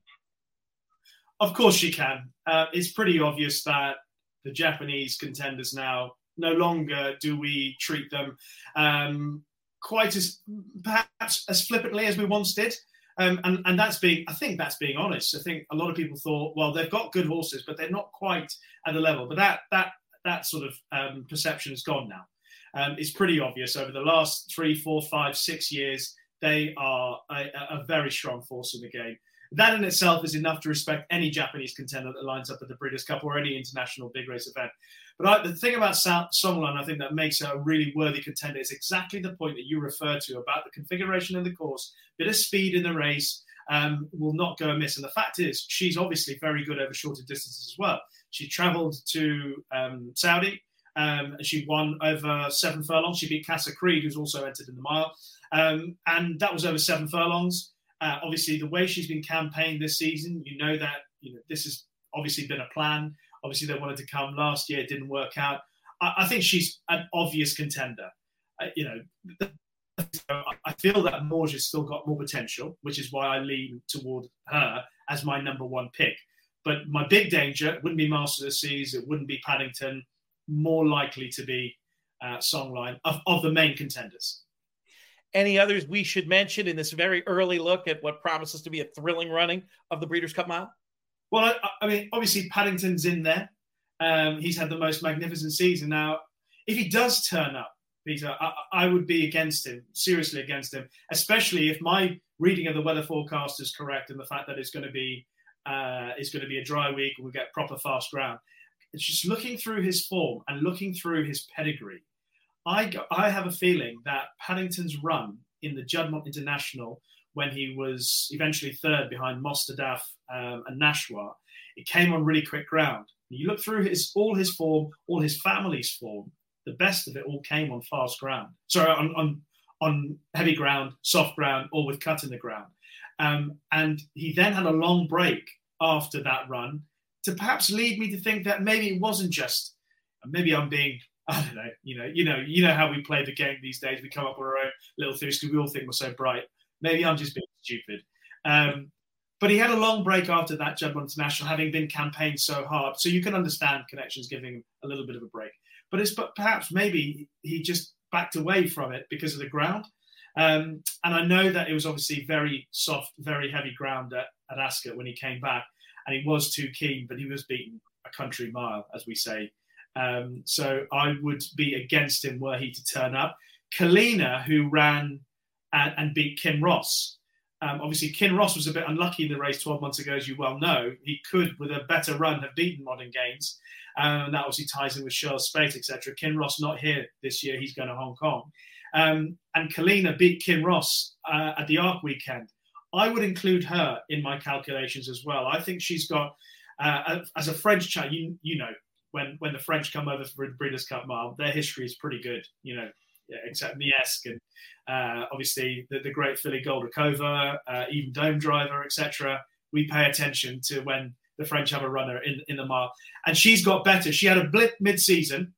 Of course, she can. Uh, it's pretty obvious that the Japanese contenders now no longer do we treat them um, quite as perhaps as flippantly as we once did. Um, and and that's being I think that's being honest. I think a lot of people thought, well, they've got good horses, but they're not quite at the level. But that that that sort of um, perception is gone now. Um, it's pretty obvious over the last three, four, five, six years, they are a, a very strong force in the game that in itself is enough to respect any Japanese contender that lines up at the Breeders' Cup or any international big race event. But I, the thing about Songline, I think that makes her a really worthy contender is exactly the point that you refer to about the configuration of the course, bit of speed in the race. Um, will not go amiss. And the fact is, she's obviously very good over shorter distances as well. She travelled to um, Saudi. Um, she won over seven furlongs. She beat Casa Creed, who's also entered in the mile. Um, and that was over seven furlongs. Uh, obviously, the way she's been campaigned this season, you know that you know this has obviously been a plan. Obviously, they wanted to come last year, it didn't work out. I, I think she's an obvious contender. Uh, you know, I feel that Mawj has still got more potential, which is why I lean toward her as my number one pick. But my big danger wouldn't be Master of the Seas, it wouldn't be Paddington, more likely to be uh, Songline of, of the main contenders. Any others we should mention in this very early look at what promises to be a thrilling running of the Breeders' Cup Mile? Well, I, I mean, obviously Paddington's in there. Um, he's had the most magnificent season. Now, if he does turn up, Peter, I, I, would be against him, seriously against him, especially if my reading of the weather forecast is correct and the fact that it's going to be uh, it's going to be a dry week and we get proper fast ground. It's just looking through his form and looking through his pedigree. I, I have a feeling that Paddington's run in the Juddmonte International, when he was eventually third behind Mostahdaf um, and Nashwa, it came on really quick ground. You look through his all his form, all his family's form. The best of it all came on fast ground. Sorry, on on, on heavy ground, soft ground, or with cut in the ground. Um, and he then had a long break after that run to perhaps lead me to think that maybe it wasn't just. Maybe I'm being I don't know, you know, you know, you know how we play the game these days. We come up with our own little theories because we all think we're so bright. Maybe I'm just being stupid. Um, but he had a long break after that Juddmonte International, having been campaigned so hard. So you can understand connections giving him a little bit of a break. But it's but perhaps maybe he just backed away from it because of the ground. Um, and I know that it was obviously very soft, very heavy ground at, at Ascot when he came back, and he was too keen, but he was beaten a country mile, as we say um, so I would be against him were he to turn up. Kelina, who ran and, and beat Kinross. Um, obviously, Kinross was a bit unlucky in the race 12 months ago, as you well know. He could, with a better run, have beaten Modern Games. Um, and that obviously ties in with Shirl's Speight, etc. Kinross not here this year. He's going to Hong Kong. Um, and Kelina beat Kinross uh, at the Arc weekend. I would include her in my calculations as well. I think she's got, uh, as a French child, you, you know, when when the French come over for the Breeders' Cup Mile, their history is pretty good, you know, except Miesque and uh, obviously the, the, great filly Goldikova, uh, even Domedriver, etc. We pay attention to when the French have a runner in, in the mile. And she's got better. She had a blip mid season,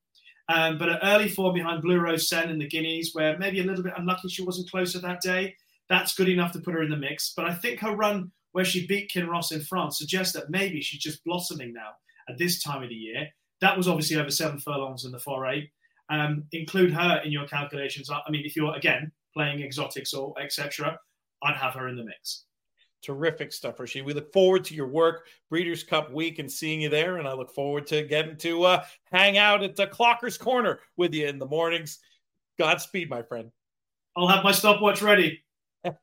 um, but an early form behind Blue Rose Cen in the Guineas, where maybe a little bit unlucky she wasn't closer that day. That's good enough to put her in the mix. But I think her run where she beat Kinross in France suggests that maybe she's just blossoming now at this time of the year. That was obviously over seven furlongs in the Forêt. Um, include her in your calculations. I mean, if you're again playing exotics or etc., I'd have her in the mix. Terrific stuff, Rashid. We look forward to your work, Breeders' Cup week, and seeing you there. And I look forward to getting to uh, hang out at the Clocker's Corner with you in the mornings. Godspeed, my friend. I'll have my stopwatch ready.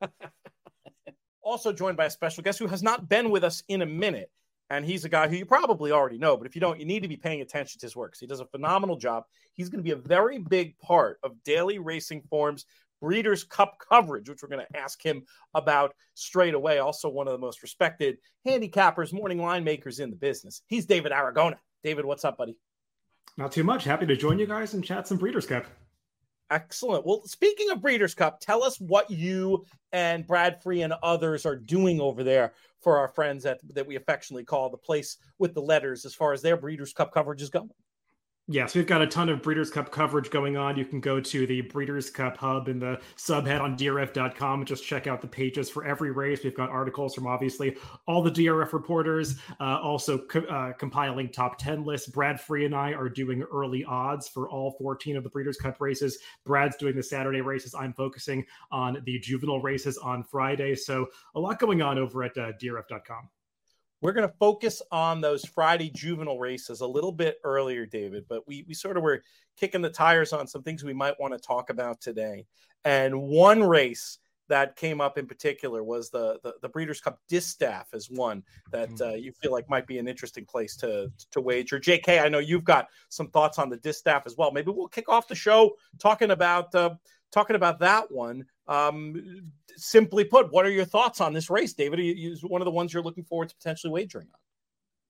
also joined by a special guest who has not been with us in a minute and he's a guy who you probably already know, but if you don't, you need to be paying attention to his work. he does a phenomenal job. He's going to be a very big part of Daily Racing Form's Breeders' Cup coverage, which we're going to ask him about straight away. Also, one of the most respected handicappers, morning line makers in the business. He's David Aragona. David, what's up, buddy? Not too much. Happy to join you guys and chat some Breeders' Cup. Excellent. Well, speaking of Breeders' Cup, tell us what you and Brad Free and others are doing over there for our friends at, that we affectionately call the place with the letters as far as their Breeders' Cup coverage is going. Yes, we've got a ton of Breeders' Cup coverage going on. You can go to the Breeders' Cup hub in the subhead on DRF.com and just check out the pages for every race. We've got articles from obviously all the DRF reporters, uh, also co- uh, compiling top 10 lists. Brad Free and I are doing early odds for all 14 of the Breeders' Cup races. Brad's doing the Saturday races. I'm focusing on the juvenile races on Friday. So a lot going on over at uh, DRF.com. We're going to focus on those Friday juvenile races a little bit earlier, David, but we, we sort of were kicking the tires on some things we might want to talk about today. And one race that came up in particular was the, the, the Breeders' Cup Distaff as one that uh, you feel like might be an interesting place to, to wager. JK, I know you've got some thoughts on the Distaff as well. Maybe we'll kick off the show talking about uh, talking about that one. Um, simply put, what are your thoughts on this race, David? Is one of the ones you're looking forward to potentially wagering on?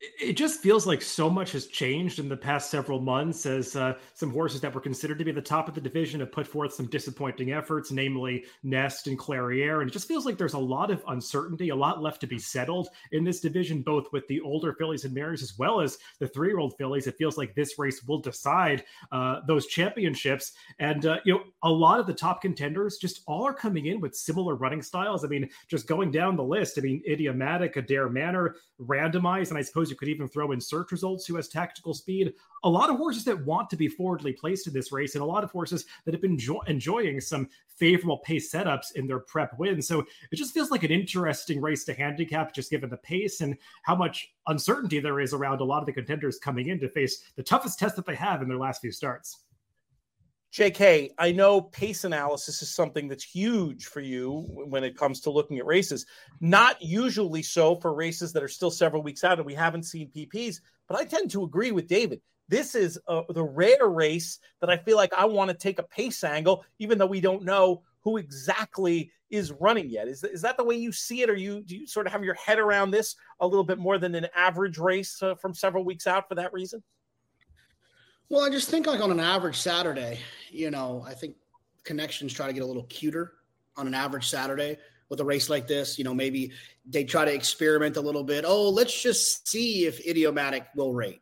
It just feels like so much has changed in the past several months as uh, some horses that were considered to be the top of the division have put forth some disappointing efforts, namely Nest and Clairiere. And it just feels like there's a lot of uncertainty, a lot left to be settled in this division, both with the older fillies and mares as well as the three year old fillies. It feels like this race will decide uh, those championships. And, uh, you know, a lot of the top contenders just all are coming in with similar running styles. I mean, just going down the list, I mean, Idiomatic, Adare Manor, Randomized, and I suppose you could even throw in search results who has tactical speed. A lot of horses that want to be forwardly placed in this race, and a lot of horses that have been jo- enjoying some favorable pace setups in their prep wins. So it just feels like an interesting race to handicap, just given the pace and how much uncertainty there is around a lot of the contenders coming in to face the toughest test that they have in their last few starts. JK, I know pace analysis is something that's huge for you when it comes to looking at races. Not usually so for races that are still several weeks out and we haven't seen PPs, but I tend to agree with David. This is uh, the rare race that I feel like I want to take a pace angle, even though we don't know who exactly is running yet. Is, is that the way you see it, or you do you sort of have your head around this a little bit more than an average race uh, from several weeks out for that reason? Well, I just think like on an average Saturday, you know, I think connections try to get a little cuter on an average Saturday with a race like this. You know, maybe they try to experiment a little bit. Oh, let's just see if idiomatic will rate.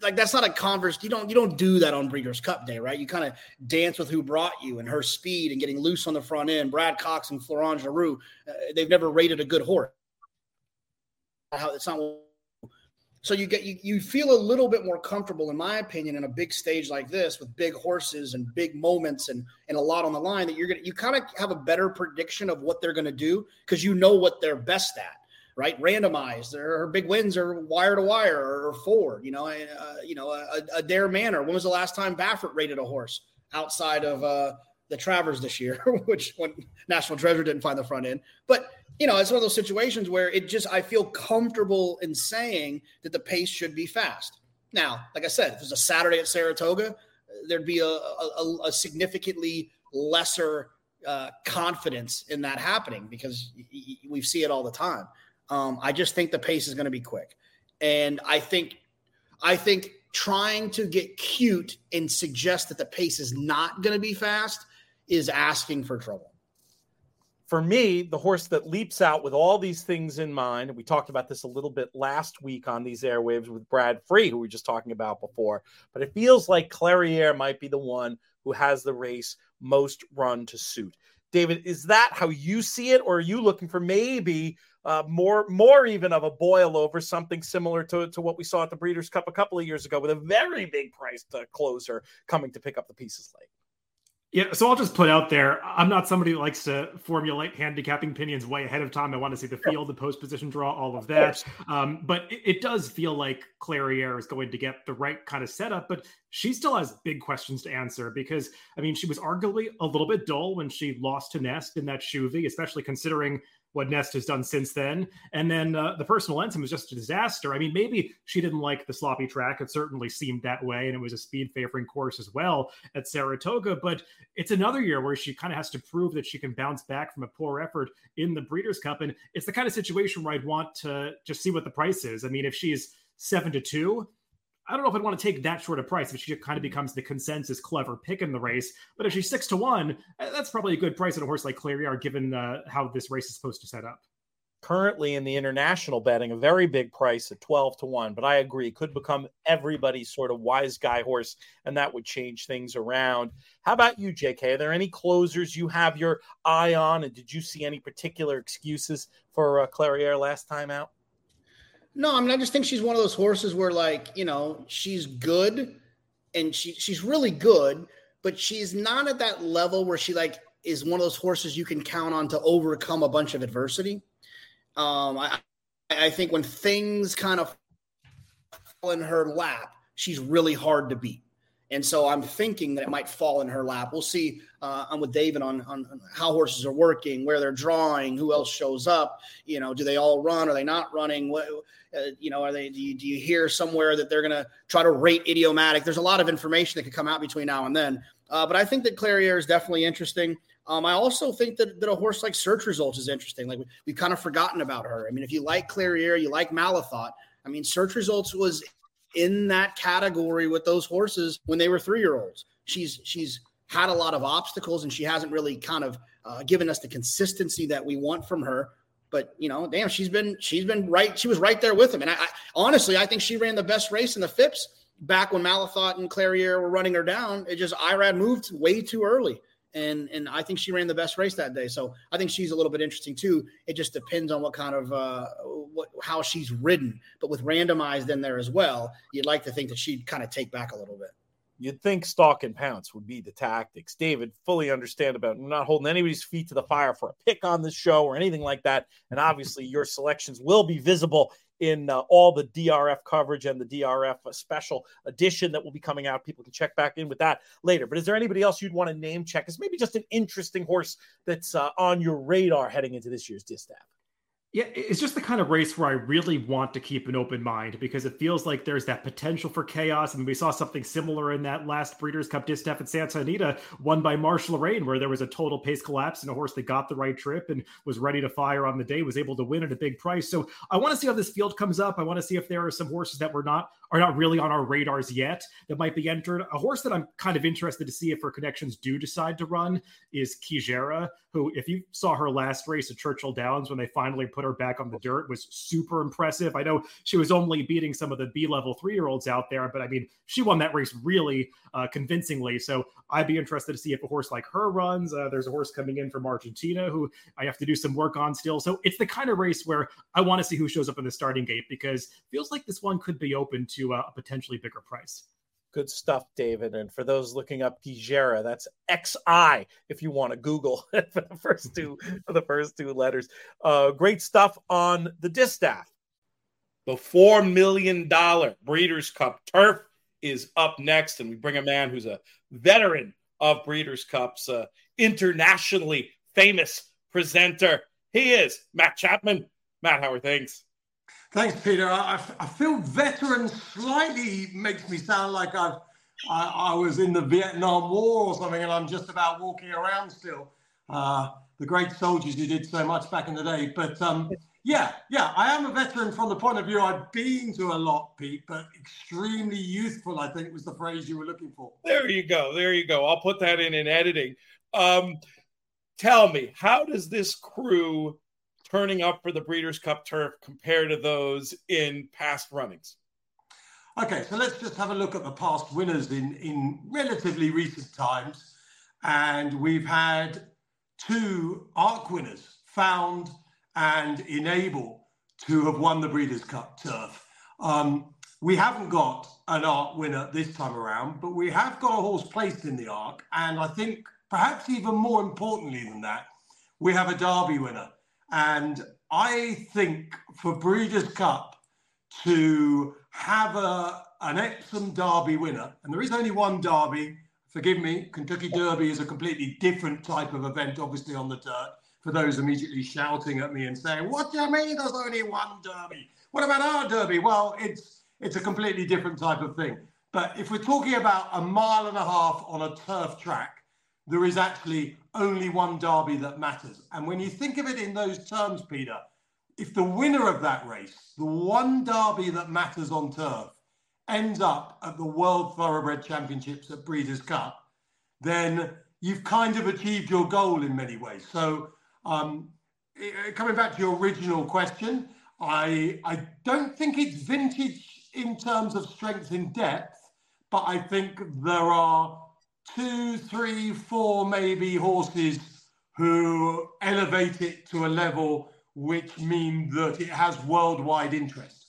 Like that's not a converse. You don't you don't do that on Breeders' Cup Day, right? You kind of dance with who brought you and her speed and getting loose on the front end. Brad Cox and Florent Geroux, uh, they've never rated a good horse. How it's not so you get you, you feel a little bit more comfortable, in my opinion, in a big stage like this with big horses and big moments and and a lot on the line that you're gonna you kind of have a better prediction of what they're gonna do because you know what they're best at, right? Randomized, their big wins are wire to wire or forward. You know, uh, you know, a, Adare Manor. When was the last time Baffert rated a horse outside of uh, the Travers this year, which when National Treasure didn't find the front end, but you know, it's one of those situations where it just I feel comfortable in saying that the pace should be fast. Now, like I said, if it was a Saturday at Saratoga, there'd be a, a, a significantly lesser uh, confidence in that happening because we see it all the time. Um, I just think the pace is going to be quick, and I think, I think trying to get cute and suggest that the pace is not going to be fast is asking for trouble for me, the horse that leaps out with all these things in mind, we talked about this a little bit last week on these airwaves with Brad Free, who we were just talking about before, but it feels like Clairiere might be the one who has the race most run to suit. David, is that how you see it, or are you looking for maybe uh, more, more even of a boil over something similar to, to what we saw at the Breeders' Cup a couple of years ago, with a very big priced uh, closer coming to pick up the pieces late? Yeah, so I'll just put out there. I'm not somebody who likes to formulate handicapping opinions way ahead of time. I want to see the field, the post position draw, all of that. Um, but it, it, does feel like Clairiere is going to get the right kind of setup, but she still has big questions to answer because I mean, she was arguably a little bit dull when she lost to Nest in that Shuvee, especially considering what Nest has done since then. And then uh, the personal Ensign was just a disaster. I mean, maybe she didn't like the sloppy track. It certainly seemed that way. And it was a speed favoring course as well at Saratoga. But it's another year where she kind of has to prove that she can bounce back from a poor effort in the Breeders' Cup. And it's the kind of situation where I'd want to just see what the price is. I mean, if she's seven to two, I don't know if I'd want to take that short a price if she kind of becomes the consensus clever pick in the race. But if she's six to one, uh, that's probably a good price on a horse like Clairiere, given uh, how this race is supposed to set up. currently in the international betting a very big price at 12 to 1 but i agree could become everybody's sort of wise guy horse and that would change things around how about you jk are there any closers you have your eye on and did you see any particular excuses for uh, clairiere last time out no i mean i just think she's one of those horses where like you know she's good and she she's really good but she's not at that level where she like is one of those horses you can count on to overcome a bunch of adversity um, I, I think when things kind of fall in her lap, she's really hard to beat. And so I'm thinking that it might fall in her lap. We'll see. Uh, I'm with David on, on, how horses are working, where they're drawing, who else shows up. You know, do they all run? Are they not running? What, uh, you know, are they? Do you, do you hear somewhere that they're going to try to rate idiomatic? There's a lot of information that could come out between now and then. Uh, but I think that Clairiere is definitely interesting. Um, I also think that, that a horse like Search Results is interesting. Like we, have kind of forgotten about her. I mean, if you like Clairiere, you like Malathaat. I mean, Search Results was in that category with those horses when they were three year olds. She's she's had a lot of obstacles and she hasn't really kind of uh, given us the consistency that we want from her. But you know, damn, she's been she's been right. She was right there with him. And I, I honestly, I think she ran the best race in the Phipps back when Malathaat and Clairiere were running her down. It just Irad moved way too early and and I think she ran the best race that day. So I think she's a little bit interesting too. It just depends on what kind of uh, what how she's ridden. But with randomized in there as well, you'd like to think that she'd kind of take back a little bit. You'd think stalk and pounce would be the tactics. David, fully understand about not holding anybody's feet to the fire for a pick on this show or anything like that. And obviously, your selections will be visible in uh, all the DRF coverage and the DRF uh, special edition that will be coming out. People can check back in with that later. But is there anybody else you'd want to name check as maybe just an interesting horse that's uh, on your radar heading into this year's distaff? Yeah, it's just the kind of race where I really want to keep an open mind because it feels like there's that potential for chaos. And we saw something similar in that last Breeders' Cup Distaff at Santa Anita, won by Marche Lorraine, where there was a total pace collapse and a horse that got the right trip and was ready to fire on the day was able to win at a big price. So I want to see how this field comes up. I want to see if there are some horses that were not are not really on our radars yet that might be entered. A horse that I'm kind of interested to see if her connections do decide to run is Xigera, who, if you saw her last race at Churchill Downs when they finally put her back on the dirt, was super impressive. I know she was only beating some of the B level three year olds out there, but I mean, she won that race really uh, convincingly. So I'd be interested to see if a horse like her runs. Uh, there's a horse coming in from Argentina who I have to do some work on still. So it's the kind of race where I want to see who shows up in the starting gate because feels like this one could be open to uh, a potentially bigger price. Good stuff, David. And for those looking up Xigera, that's XI if you want to Google for the first two for the first two letters. Uh, great stuff on the distaff. The four million dollar Breeders' Cup turf is up next, and we bring a man who's a veteran of Breeders' Cups, uh, internationally famous presenter. He is Matt Chapman. Matt, how are things? Thanks, Peter. I, I feel veteran slightly makes me sound like I've I, I, was in the Vietnam War or something, and I'm just about walking around still. Uh, the great soldiers who did so much back in the day. But um, yeah, yeah, I am a veteran from the point of view I've been to a lot, Pete, but extremely youthful. I think was the phrase you were looking for. There you go. There you go. I'll put that in in editing. Um, tell me, how does this crew turning up for the Breeders' Cup turf compared to those in past runnings? Okay, so let's just have a look at the past winners in, in relatively recent times. And we've had two ARC winners found and enable to have won the Breeders' Cup turf. Um, we haven't got an ARC winner this time around, but we have got a horse placed in the ARC. And I think perhaps even more importantly than that, we have a Derby winner. And I think for Breeders' Cup to have a an Epsom Derby winner, and there is only one Derby. Forgive me, Kentucky Derby is a completely different type of event, obviously on the dirt. For those immediately shouting at me and saying, "What do you mean? There's only one Derby? What about our Derby?" Well, it's it's a completely different type of thing. But if we're talking about a mile and a half on a turf track, there is actually only one derby that matters. And when you think of it in those terms, Peter, if the winner of that race, the one derby that matters on turf, ends up at the World Thoroughbred Championships at Breeders' Cup, then you've kind of achieved your goal in many ways. So um, coming back to your original question, I I don't think it's vintage in terms of strength in depth, but I think there are two, three, four maybe horses who elevate it to a level which mean that it has worldwide interest.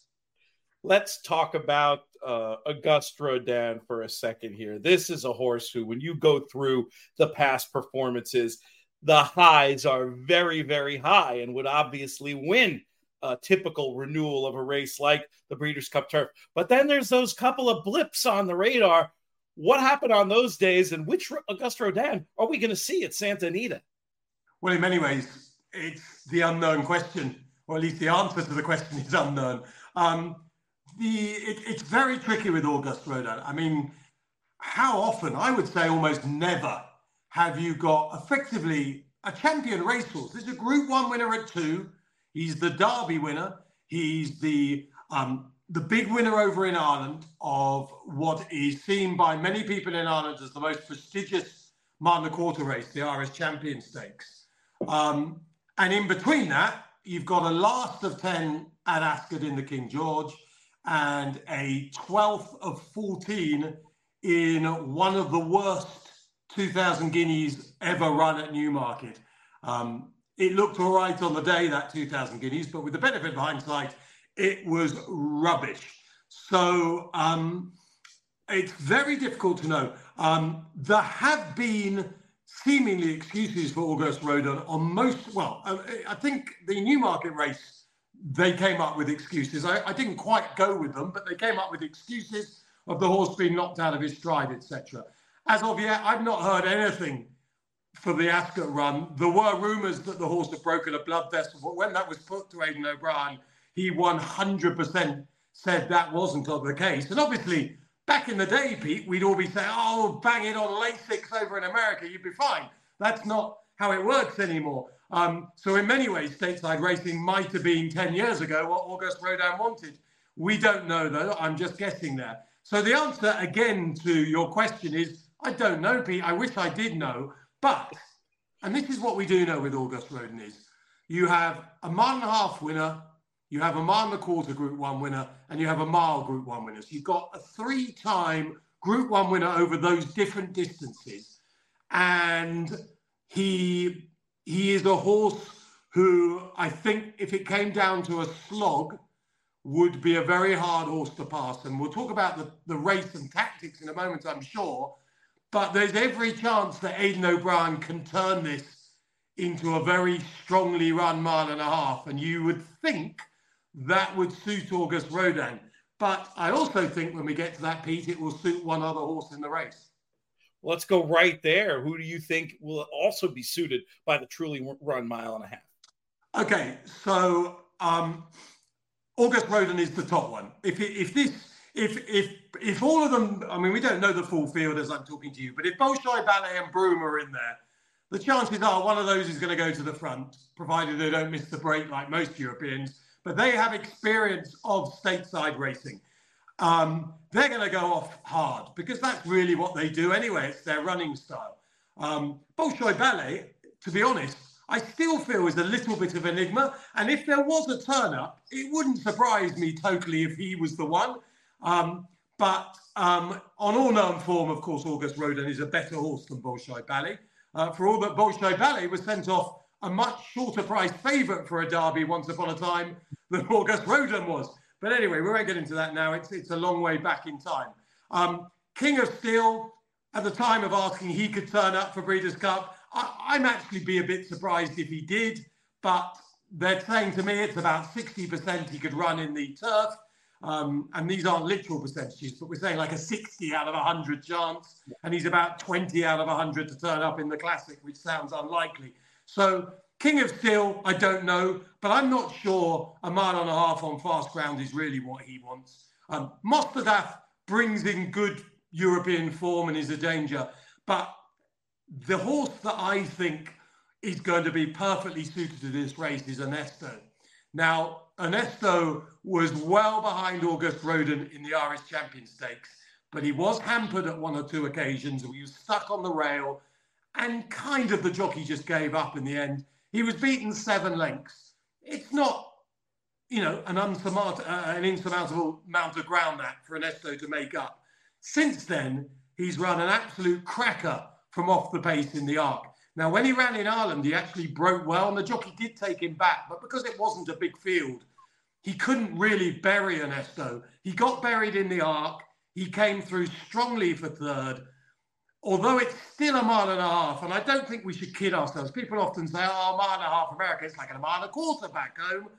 Let's talk about uh, Auguste Rodin for a second here. This is a horse who, when you go through the past performances, the highs are very, very high and would obviously win a typical renewal of a race like the Breeders' Cup Turf. But then there's those couple of blips on the radar. What happened on those days, and which Auguste Rodin are we going to see at Santa Anita? Well, in many ways, it's the unknown question, or at least the answer to the question is unknown. Um, the it, it's very tricky with Auguste Rodin. I mean, how often? I would say almost never have you got effectively a champion racehorse. There's a Group One winner at two. He's the Derby winner. He's the um, the big winner over in Ireland of what is seen by many people in Ireland as the most prestigious Martin Quarter race, the Irish Champion Stakes. Um, and in between that, you've got a last of 10 at Ascot in the King George and a 12th of 14 in one of the worst 2,000 guineas ever run at Newmarket. Um, it looked all right on the day, that 2,000 guineas, but with the benefit of hindsight, it was rubbish. So um, it's very difficult to know. Um, there have been seemingly excuses for Auguste Rodin on most. Well, I think the Newmarket race, they came up with excuses. I, I, didn't quite go with them, but they came up with excuses of the horse being knocked out of his stride, etc. As of yet, I've not heard anything for the Ascot run. There were rumours that the horse had broken a blood vessel, but when that was put to Aidan O'Brien, he 100% said that wasn't the case. And obviously, Back in the day, Pete, we'd all be saying, oh, bang it on Lasix over in America, you'd be fine. That's not how it works anymore. Um, so, in many ways, stateside racing might have been 10 years ago what Auguste Rodin wanted. We don't know, though. I'm just guessing there. So, the answer again to your question is I don't know, Pete. I wish I did know. But, and this is what we do know with Auguste Rodin is you have a mile and a half winner you have a mile and a quarter Group One winner, and you have a mile Group One winner. So you've got a three-time Group One winner over those different distances, and he he is a horse who I think, if it came down to a slog, would be a very hard horse to pass. And we'll talk about the, the race and tactics in a moment, I'm sure. But there's every chance that Aidan O'Brien can turn this into a very strongly run mile and a half. And you would think that would suit Auguste Rodin. But I also think when we get to that, Pete, it will suit one other horse in the race. Let's go right there. Who do you think will also be suited by the truly run mile and a half? Okay, so um, Auguste Rodin is the top one. If if this if if if all of them, I mean, we don't know the full field as I'm talking to you, but if Bolshoi Ballet and Broome are in there, the chances are one of those is going to go to the front, provided they don't miss the break like most Europeans but they have experience of stateside racing. Um, they're going to go off hard because that's really what they do anyway. It's their running style. Um, Bolshoi Ballet, to be honest, I still feel is a little bit of enigma. And if there was a turn up, it wouldn't surprise me totally if he was the one. Um, but um, on all known form, of course, Auguste Rodin is a better horse than Bolshoi Ballet. Uh, for all that Bolshoi Ballet was sent off a much shorter price favourite for a derby once upon a time than Auguste Rodin was. But anyway, we won't get into that now. It's, it's a long way back in time. Um, King of Steel, at the time of asking he could turn up for Breeders' Cup, I, am actually be a bit surprised if he did, but they're saying to me it's about 60% he could run in the turf. Um, and these aren't literal percentages, but we're saying like a 60 out of 100 chance, and he's about 20 out of 100 to turn up in the classic, which sounds unlikely. So King of Steel, I don't know, but I'm not sure a mile and a half on fast ground is really what he wants. Um, brings in good European form and is a danger, but the horse that I think is going to be perfectly suited to this race is Onesto. Now, Onesto was well behind Auguste Rodin in the Irish Champion Stakes, but he was hampered at one or two occasions. He was stuck on the rail and kind of the jockey just gave up in the end. He was beaten seven lengths. It's not, you know, an, unsurmount- uh, an insurmountable amount of ground that for Onesto to make up. Since then, he's run an absolute cracker from off the pace in the arc. Now, when he ran in Ireland, he actually broke well, and the jockey did take him back. But because it wasn't a big field, he couldn't really bury Onesto. He got buried in the arc. He came through strongly for third, although it's still a mile and a half. And I don't think we should kid ourselves. People often say, oh, a mile and a half America, it's like a mile and a quarter back home.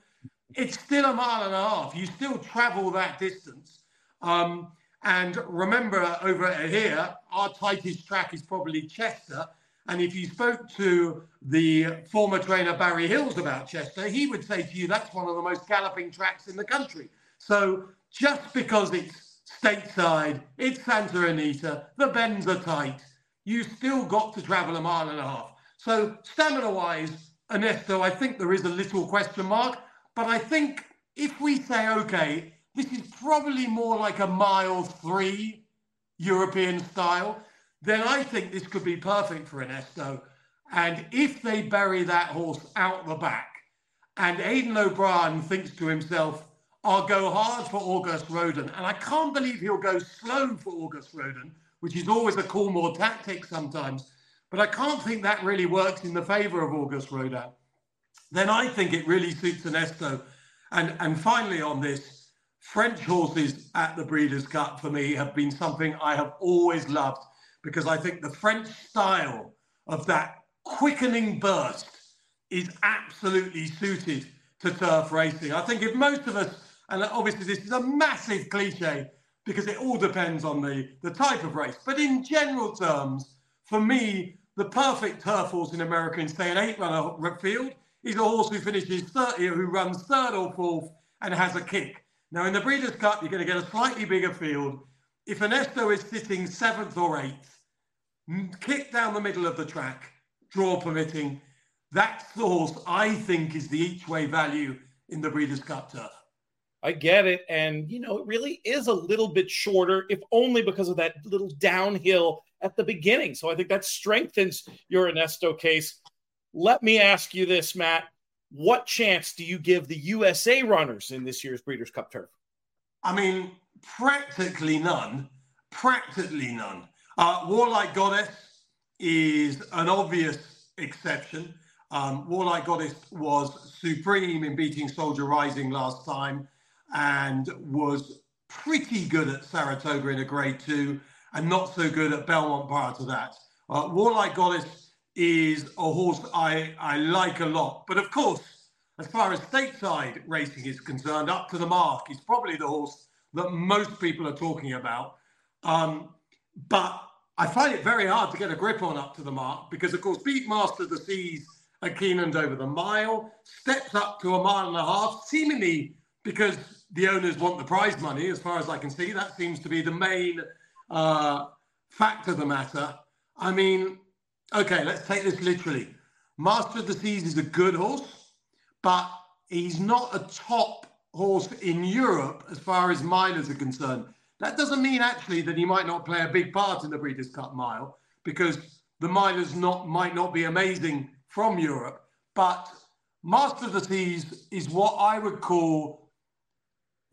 It's still a mile and a half. You still travel that distance. Um, and remember, over here, our tightest track is probably Chester. And if you spoke to the former trainer Barry Hills about Chester, he would say to you that's one of the most galloping tracks in the country. So just because it's stateside, it's Santa Anita, the bends are tight, you still got to travel a mile and a half. So stamina wise, Onesto, I think there is a little question mark. But I think if we say, okay, this is probably more like a mile three European style, then I think this could be perfect for Onesto. And if they bury that horse out the back, and Aidan O'Brien thinks to himself, I'll go hard for Auguste Rodin. And I can't believe he'll go slow for Auguste Rodin, which is always a Coolmore tactic sometimes. But I can't think that really works in the favour of Auguste Rodin. Then I think it really suits Onesto. And, and finally, on this, French horses at the Breeders' Cup for me have been something I have always loved because I think the French style of that quickening burst is absolutely suited to turf racing. I think if most of us, and obviously this is a massive cliche because it all depends on the, the type of race, but in general terms, for me, the perfect turf horse in America in, say, an eight runner field is a horse who finishes 30, who runs third or fourth and has a kick. Now, in the Breeders' Cup, you're going to get a slightly bigger field. If Onesto is sitting seventh or eighth, kick down the middle of the track, draw permitting. That's the horse I think is the each way value in the Breeders' Cup turf. I get it. And, you know, it really is a little bit shorter, if only because of that little downhill at the beginning. So I think that strengthens your Onesto case. Let me ask you this, Matt. What chance do you give the USA runners in this year's Breeders' Cup turf? I mean, practically none. Practically none. Uh, War Like Goddess is an obvious exception. Um, War Like Goddess was supreme in beating Soldier Rising last time and was pretty good at Saratoga in a grade two and not so good at Belmont prior to that. Uh, War Like Goddess is a horse I, I like a lot. But of course, as far as stateside racing is concerned, up to the mark is probably the horse that most people are talking about. Um, but I find it very hard to get a grip on up to the mark because, of course, Beat Master the Seas at Keeneland over the mile, steps up to a mile and a half, seemingly because the owners want the prize money, as far as I can see. That seems to be the main uh, fact of the matter. I mean, okay, let's take this literally. Master of the Seas is a good horse, but he's not a top horse in Europe as far as milers are concerned. That doesn't mean actually that he might not play a big part in the Breeders' Cup Mile because the milers not might not be amazing from Europe, but Master of the Seas is what I would call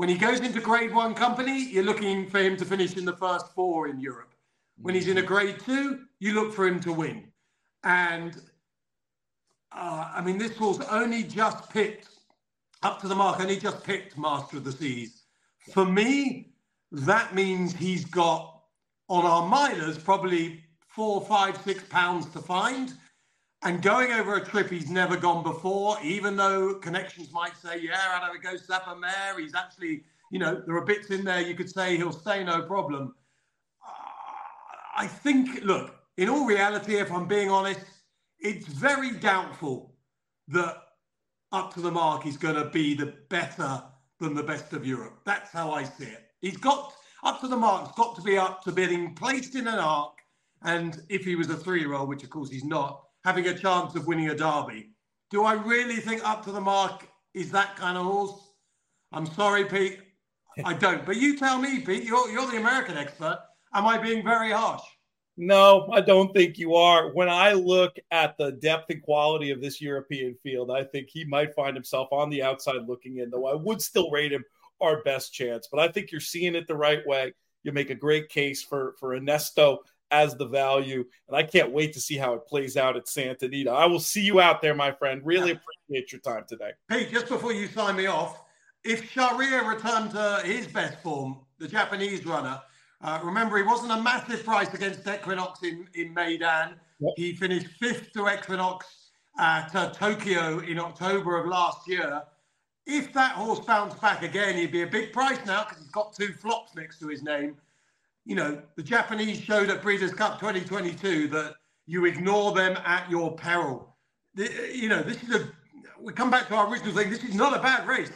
when he goes into Grade One company, you're looking for him to finish in the first four in Europe. When he's in a Grade Two, you look for him to win. And uh, I mean, this horse only just picked up to the mark, only just picked Master of the Seas. For me, that means he's got on our milers probably four, five, six pounds to find. And going over a trip he's never gone before, even though connections might say, yeah, how do we go Sapper Mare? He's actually, you know, there are bits in there you could say he'll stay no problem. Uh, I think, look, in all reality, if I'm being honest, it's very doubtful that up to the mark is going to be the better than the best of Europe. That's how I see it. He's got up to the mark. It's got to be up to being placed in an arc. And if he was a three-year-old, which of course he's not, having a chance of winning a derby. Do I really think up to the mark is that kind of horse? I'm sorry, Pete. I don't. But you tell me, Pete. You're you're the American expert. Am I being very harsh? No, I don't think you are. When I look at the depth and quality of this European field, I think he might find himself on the outside looking in, though I would still rate him our best chance. But I think you're seeing it the right way. You make a great case for, for Onesto as the value. And I can't wait to see how it plays out at Santa Anita. I will see you out there, my friend. Really appreciate your time today. Pete, just before you sign me off, if Shahryar returned to his best form, the Japanese runner, uh, remember, he wasn't a massive price against Equinox in, in Meydan. Yep. He finished fifth to Equinox at uh, Tokyo in October of last year. If that horse bounced back again, he'd be a big price now because he's got two flops next to his name. You know, the Japanese showed at Breeders' Cup 2022 that you ignore them at your peril. The, you know, this is a, we come back to our original thing, this is not a bad race.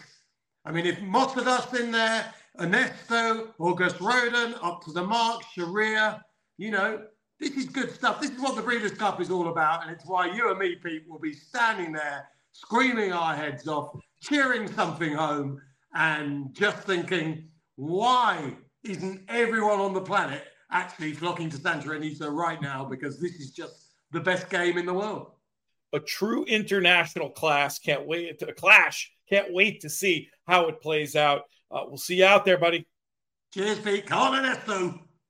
I mean, if Mosadas in there, Onesto, Auguste Rodin, up to the mark, Shahryar, You know, this is good stuff. This is what the Breeders' Cup is all about. And it's why you and me, Pete, will be standing there screaming our heads off, cheering something home, and just thinking, why isn't everyone on the planet actually flocking to Santa Anita right now? Because this is just the best game in the world. A true international class. Can't wait to clash. Can't wait to see how it plays out. Uh, we'll see you out there, buddy. Cheers, Pete.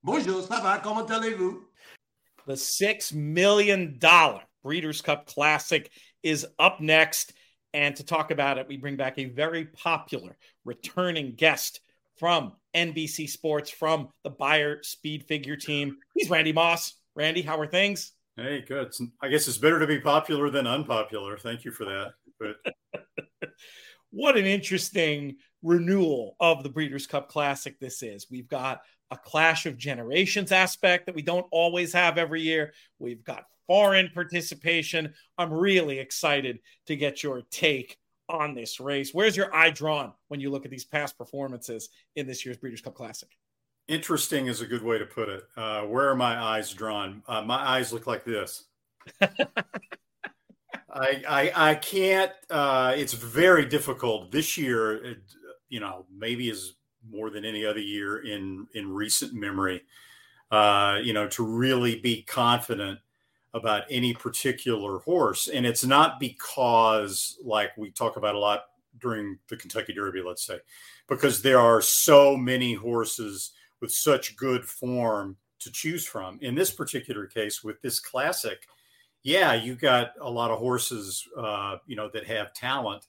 Bonjour, ça va? Comment allez-vous? The $6 million Breeders' Cup Classic is up next. And to talk about it, we bring back a very popular returning guest from NBC Sports, from the Beyer Speed Figure team. He's Randy Moss. Randy, how are things? Hey, good. I guess it's better to be popular than unpopular. Thank you for that. But what an interesting renewal of the Breeders' Cup Classic this is. We've got a clash of generations aspect that we don't always have every year. We've got foreign participation. I'm really excited to get your take on this race. Where's your eye drawn when you look at these past performances in this year's Breeders' Cup Classic? Interesting is a good way to put it. Uh, where are my eyes drawn? Uh, my eyes look like this. I, I, I can't. Uh, it's very difficult this year. It, you know, maybe is more than any other year in in recent memory. Uh, you know, to really be confident about any particular horse, and it's not because, like we talk about a lot during the Kentucky Derby, let's say, because there are so many horses with such good form to choose from. In this particular case, with this classic yeah, you got a lot of horses, uh, you know, that have talent.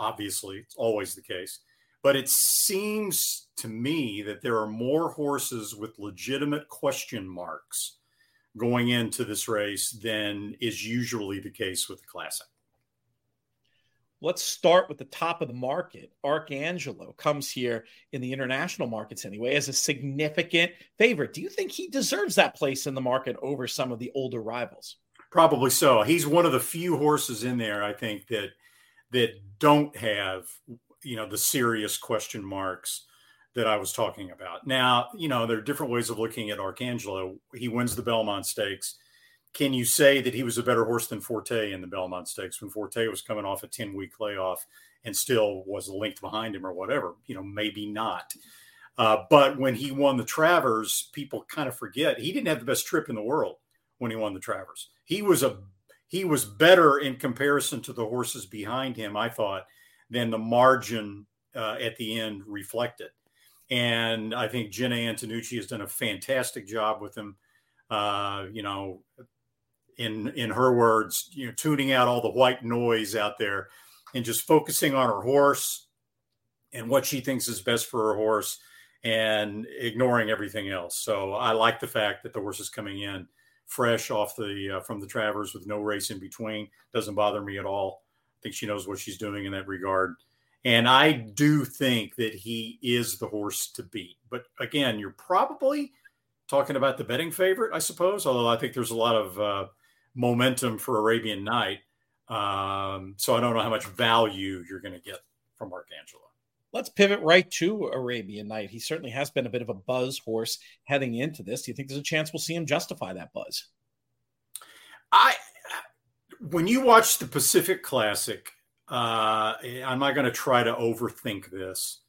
Obviously, it's always the case. But it seems to me that there are more horses with legitimate question marks going into this race than is usually the case with the classic. Let's start with the top of the market. Arcangelo comes here in the international markets anyway as a significant favorite. Do you think he deserves that place in the market over some of the older rivals? Probably so. He's one of the few horses in there, I think, that that don't have you know the serious question marks that I was talking about. Now, you know, there are different ways of looking at Arcangelo. He wins the Belmont Stakes. Can you say that he was a better horse than Forte in the Belmont Stakes when Forte was coming off a 10 week layoff and still was linked behind him or whatever? You know, maybe not. Uh, but when he won the Travers, people kind of forget he didn't have the best trip in the world when he won the Travers. He was a he was better in comparison to the horses behind him, I thought, than the margin uh, at the end reflected. And I think Jena Antonucci has done a fantastic job with him. Uh, you know, in in her words, you know, tuning out all the white noise out there and just focusing on her horse and what she thinks is best for her horse and ignoring everything else. So I like the fact that the horse is coming in fresh off the uh, from the Travers with no race in between. Doesn't bother me at all. I think she knows what she's doing in that regard. And I do think that he is the horse to beat. But again, you're probably talking about the betting favorite, I suppose. Although I think there's a lot of uh, momentum for Arabian Knight. Um, so I don't know how much value you're going to get from Arcangelo. Let's pivot right to Arabian Knight. He certainly has been a bit of a buzz horse heading into this. Do you think there's a chance we'll see him justify that buzz? I, when you watch the Pacific Classic, uh, I'm not going to try to overthink this.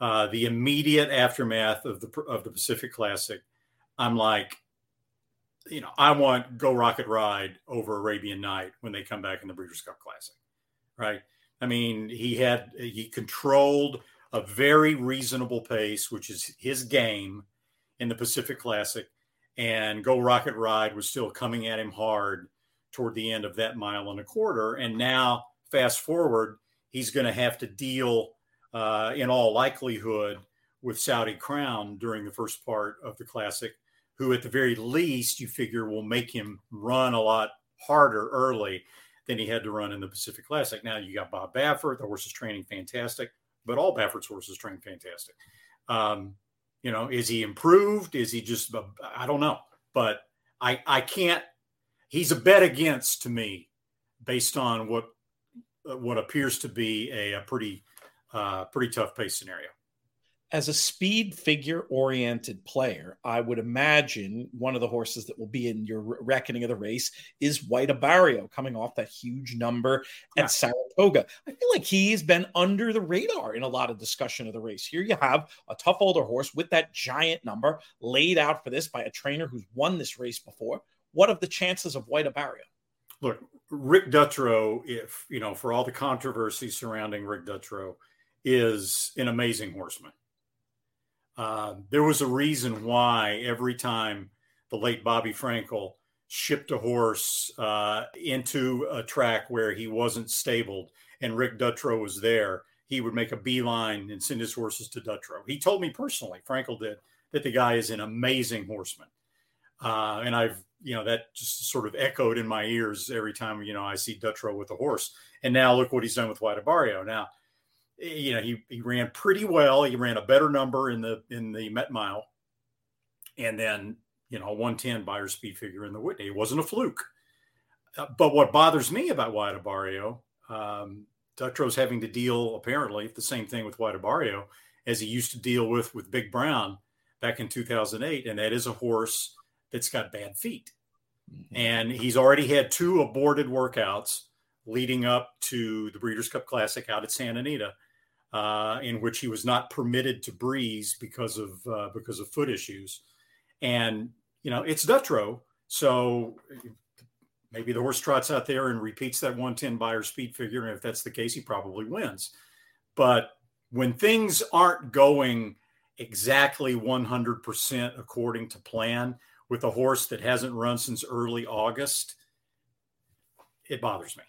Uh, the immediate aftermath of the of the Pacific Classic, I'm like, you know, I want Geaux Rocket Ride over Arabian Knight when they come back in the Breeders' Cup Classic, right? I mean, he had he controlled a very reasonable pace, which is his game in the Pacific Classic, and Geaux Rocket Ride was still coming at him hard toward the end of that mile and a quarter. And now, fast forward, he's going to have to deal, uh, in all likelihood, with Saudi Crown during the first part of the Classic, who at the very least you figure will make him run a lot harder early than he had to run in the Pacific Classic. Now you got Bob Baffert, the horse is training fantastic, but all Baffert's horses train fantastic. Um, you know, is he improved? Is he just? I don't know, but I I can't. He's a bet against to me, based on what what appears to be a, a pretty uh, pretty tough pace scenario as a speed figure oriented player, I would imagine one of the horses that will be in your reckoning of the race is White Abarrio coming off that huge number at Saratoga. I feel like he's been under the radar in a lot of discussion of the race. Here you have a tough older horse with that giant number laid out for this by a trainer who's won this race before. What of the chances of White Abarrio? Look, Rick Dutrow, if you know, for all the controversy surrounding Rick Dutrow, is an amazing horseman uh, there was a reason why every time the late Bobby Frankel shipped a horse uh, into a track where he wasn't stabled and Rick Dutrow was there, he would make a beeline and send his horses to Dutrow. He told me personally, Frankel did, that the guy is an amazing horseman. Uh, and I've, you know, that just sort of echoed in my ears every time, you know, I see Dutrow with a horse. And now look what he's done with White Abarrio. Now, you know, he, he ran pretty well. He ran a better number in the in the Met Mile, and then you know, 110 Beyer speed figure in the Whitney. It wasn't a fluke. Uh, but what bothers me about White Abarrio, um, Dutrow's having to deal apparently the same thing with White Abarrio as he used to deal with with Big Brown back in 2008, and that is a horse that's got bad feet. Mm-hmm. And he's already had two aborted workouts leading up to the Breeders' Cup Classic out at Santa Anita uh, in which he was not permitted to breeze because of uh, because of foot issues. And you know, it's Dutrow, so maybe the horse trots out there and repeats that 110 Beyer speed figure, and if that's the case, he probably wins. But when things aren't going exactly 100% according to plan with a horse that hasn't run since early August, it bothers me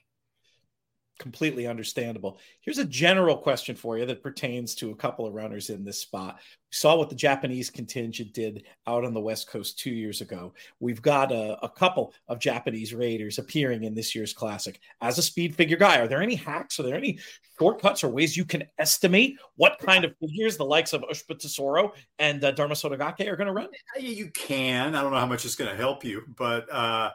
completely understandable. Here's a general question for you that pertains to a couple of runners in this spot. We saw what the Japanese contingent did out on the West Coast two years ago. We've got a, a couple of Japanese raiders appearing in this year's classic. As a speed figure guy, are there any hacks? Are there any shortcuts or ways you can estimate what kind of figures the likes of Ushba Tesoro and uh, Derma Sotogake are going to run? You can. I don't know how much it's going to help you, but uh,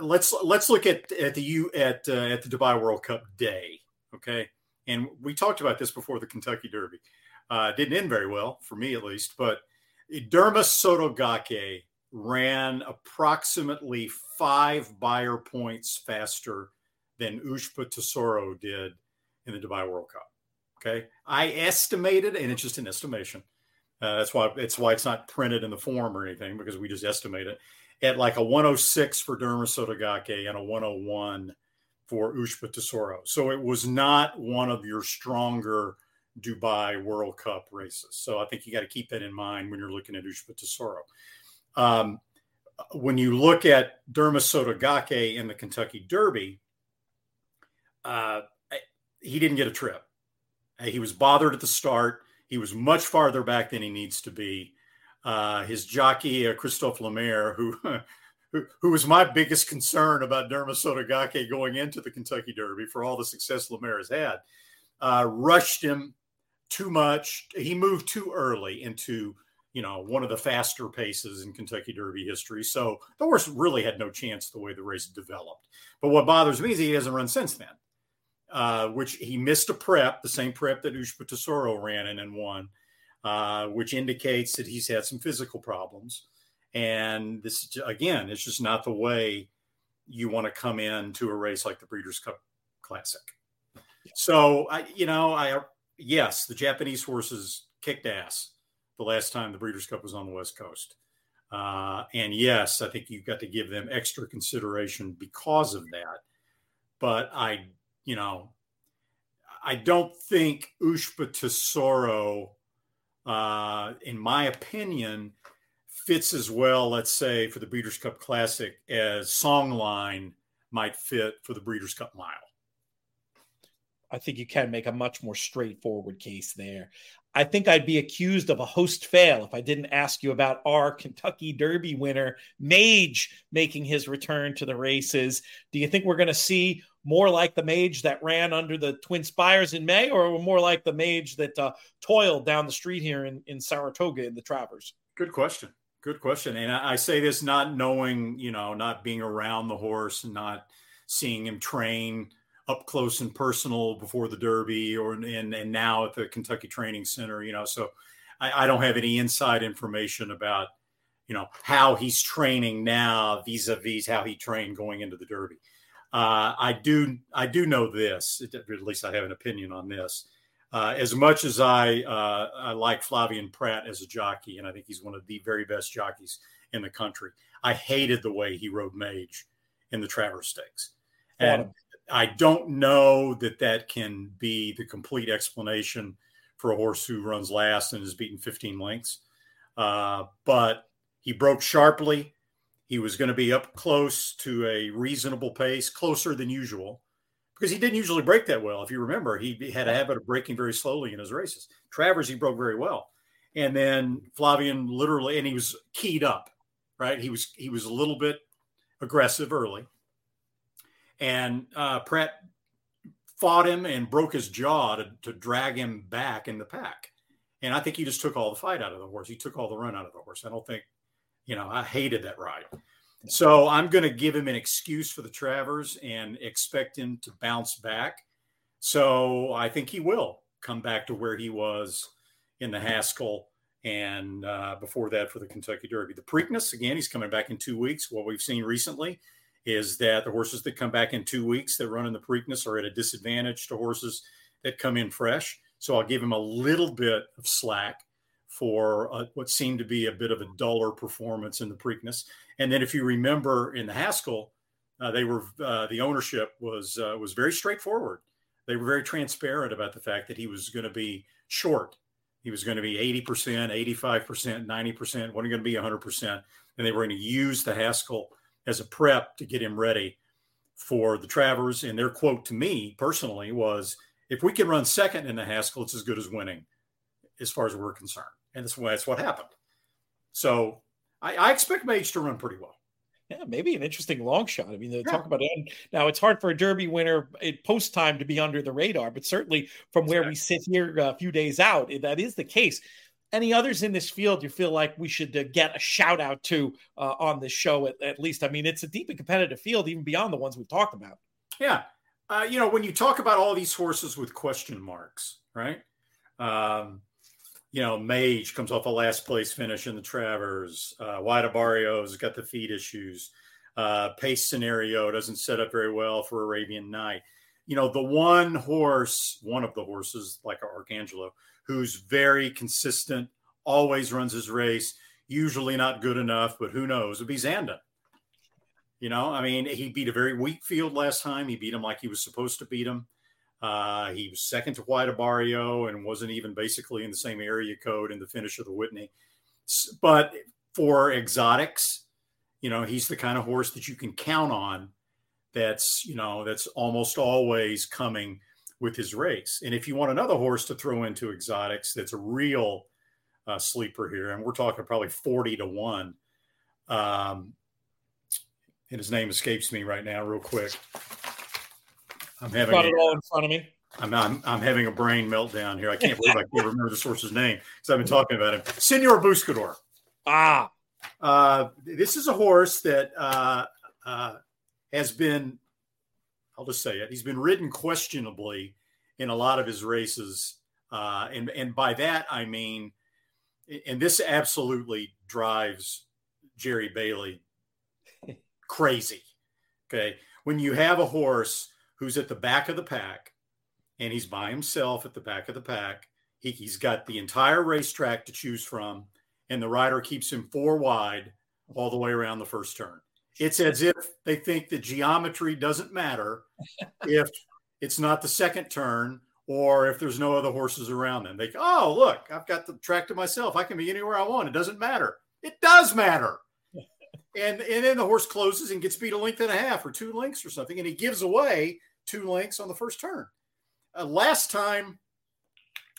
let's let's look at at the U at uh, at the Dubai World Cup day. Okay, and we talked about this before the Kentucky Derby. Uh, didn't end very well for me, at least. But Derma Sotogake ran approximately five Beyer points faster than Ushba Tesoro did in the Dubai World Cup. Okay, I estimated, and it's just an estimation. Uh, that's why it's why it's not printed in the form or anything because we just estimate it at like a 106 for Derma Sotogake and a 101 for Ushba Tesoro. So it was not one of your stronger Dubai World Cup races. So I think you got to keep that in mind when you're looking at Ushba Tesoro. Um, when you look at Derma Sotogake in the Kentucky Derby, uh, he didn't get a trip. He was bothered at the start. He was much farther back than he needs to be uh, his jockey uh, Christophe Lemaire, who, who who was my biggest concern about Derma Sotogake going into the Kentucky Derby for all the success Lemaire has had, uh, rushed him too much. He moved too early into you know one of the faster paces in Kentucky Derby history. So the horse really had no chance the way the race developed. But what bothers me is he hasn't run since then. Uh, which he missed a prep, the same prep that Ushba Tesoro ran in and won uh, which indicates that he's had some physical problems. And this, again, it's just not the way you want to come in to a race like the Breeders' Cup Classic. So, I, you know, I yes, the Japanese horses kicked ass the last time the Breeders' Cup was on the West Coast. Uh, and yes, I think you've got to give them extra consideration because of that. But I, you know, I don't think Ushba Tesoro, uh, in my opinion, fits as well, let's say, for the Breeders' Cup Classic as Songline might fit for the Breeders' Cup Mile. I think you can make a much more straightforward case there. I think I'd be accused of a host fail if I didn't ask you about our Kentucky Derby winner, Mage, making his return to the races. Do you think we're going to see more like the Mage that ran under the Twin Spires in May, or more like the Mage that uh, toiled down the street here in, in Saratoga in the Travers? Good question. Good question. And I, I say this not knowing, you know, not being around the horse and not seeing him train up close and personal before the Derby or and, and now at the Kentucky Training Center, you know. So I, I don't have any inside information about, you know, how he's training now vis-a-vis how he trained going into the Derby. Uh, I do I do know this, at least I have an opinion on this. Uh, as much as I uh, I like Flavien Prat as a jockey, and I think he's one of the very best jockeys in the country, I hated the way he rode Mage in the Travers Stakes. And I don't know that that can be the complete explanation for a horse who runs last and has beaten 15 lengths. Uh, but he broke sharply. He was going to be up close to a reasonable pace, closer than usual, because he didn't usually break that well. If you remember, he had a habit of breaking very slowly in his races. Travers, he broke very well. And then Flavien literally, and he was keyed up, right? He was he was a little bit aggressive early and uh, Prat fought him and broke his jaw to, to drag him back in the pack. And I think he just took all the fight out of the horse. He took all the run out of the horse. I don't think, you know, I hated that ride. So I'm going to give him an excuse for the Travers and expect him to bounce back. So I think he will come back to where he was in the Haskell and uh, before that for the Kentucky Derby. The Preakness, again, he's coming back in two weeks. What we've seen recently is that the horses that come back in two weeks that run in the Preakness are at a disadvantage to horses that come in fresh. So I'll give him a little bit of slack for uh, what seemed to be a bit of a duller performance in the Preakness. And then if you remember in the Haskell, uh, they were uh, the ownership was uh, was very straightforward. They were very transparent about the fact that he was going to be short. He was going to be 80%, 85%, 90%, wasn't going to be 100%. And they were going to use the Haskell as a prep to get him ready for the Travers. And their quote to me personally was, "If we can run second in the Haskell, it's as good as winning, as far as we're concerned." And that's, that's what happened. So I, I expect Mage to run pretty well. Yeah, maybe an interesting long shot. I mean, they yeah. talk about it. Now, it's hard for a Derby winner at post time to be under the radar, but certainly from where we sit here uh, a few days out, that is the case any others in this field you feel like we should uh, get a shout out to uh, on this show at, at, least? I mean it's a deep and competitive field even beyond the ones we've talked about. Yeah. Uh, you know when you talk about all these horses with question marks right? Um, you know mage comes off a last place finish in the travers. Uh, White Abarrio's got the feed issues. Uh, pace scenario doesn't set up very well for arabian knight. You know the one horse one of the horses like arcangelo who's very consistent, always runs his race, usually not good enough, but who knows? It'd be Zandon. You know, I mean, he beat a very weak field last time. He beat him like he was supposed to beat him. Uh, he was second to White Abarrio and wasn't even basically in the same area code in the finish of the Whitney. But for exotics, you know, he's the kind of horse that you can count on that's, you know, that's almost always coming with his race. And if you want another horse to throw into exotics, that's a real uh, sleeper here, and we're talking probably forty to one. Um, and his name escapes me right now, real quick. I'm having got it all in front of me. I'm, I'm, I'm having a brain meltdown here. I can't believe I can't remember the horse's name because I've been talking about him. Senor Buscador. Ah, uh, this is a horse that uh, uh, has been I'll just say it. He's been ridden questionably in a lot of his races, uh, and and by that I mean, and this absolutely drives Jerry Bailey crazy. Okay, when you have a horse who's at the back of the pack, and he's by himself at the back of the pack, he, he's got the entire racetrack to choose from, and the rider keeps him four wide all the way around the first turn. It's as if they think that geometry doesn't matter if it's not the second turn or if there's no other horses around them. They go, oh, look, I've got the track to myself. I can be anywhere I want. It doesn't matter. It does matter. and and then the horse closes and gets beat a length and a half or two lengths or something, and he gives away two lengths on the first turn. Uh, last time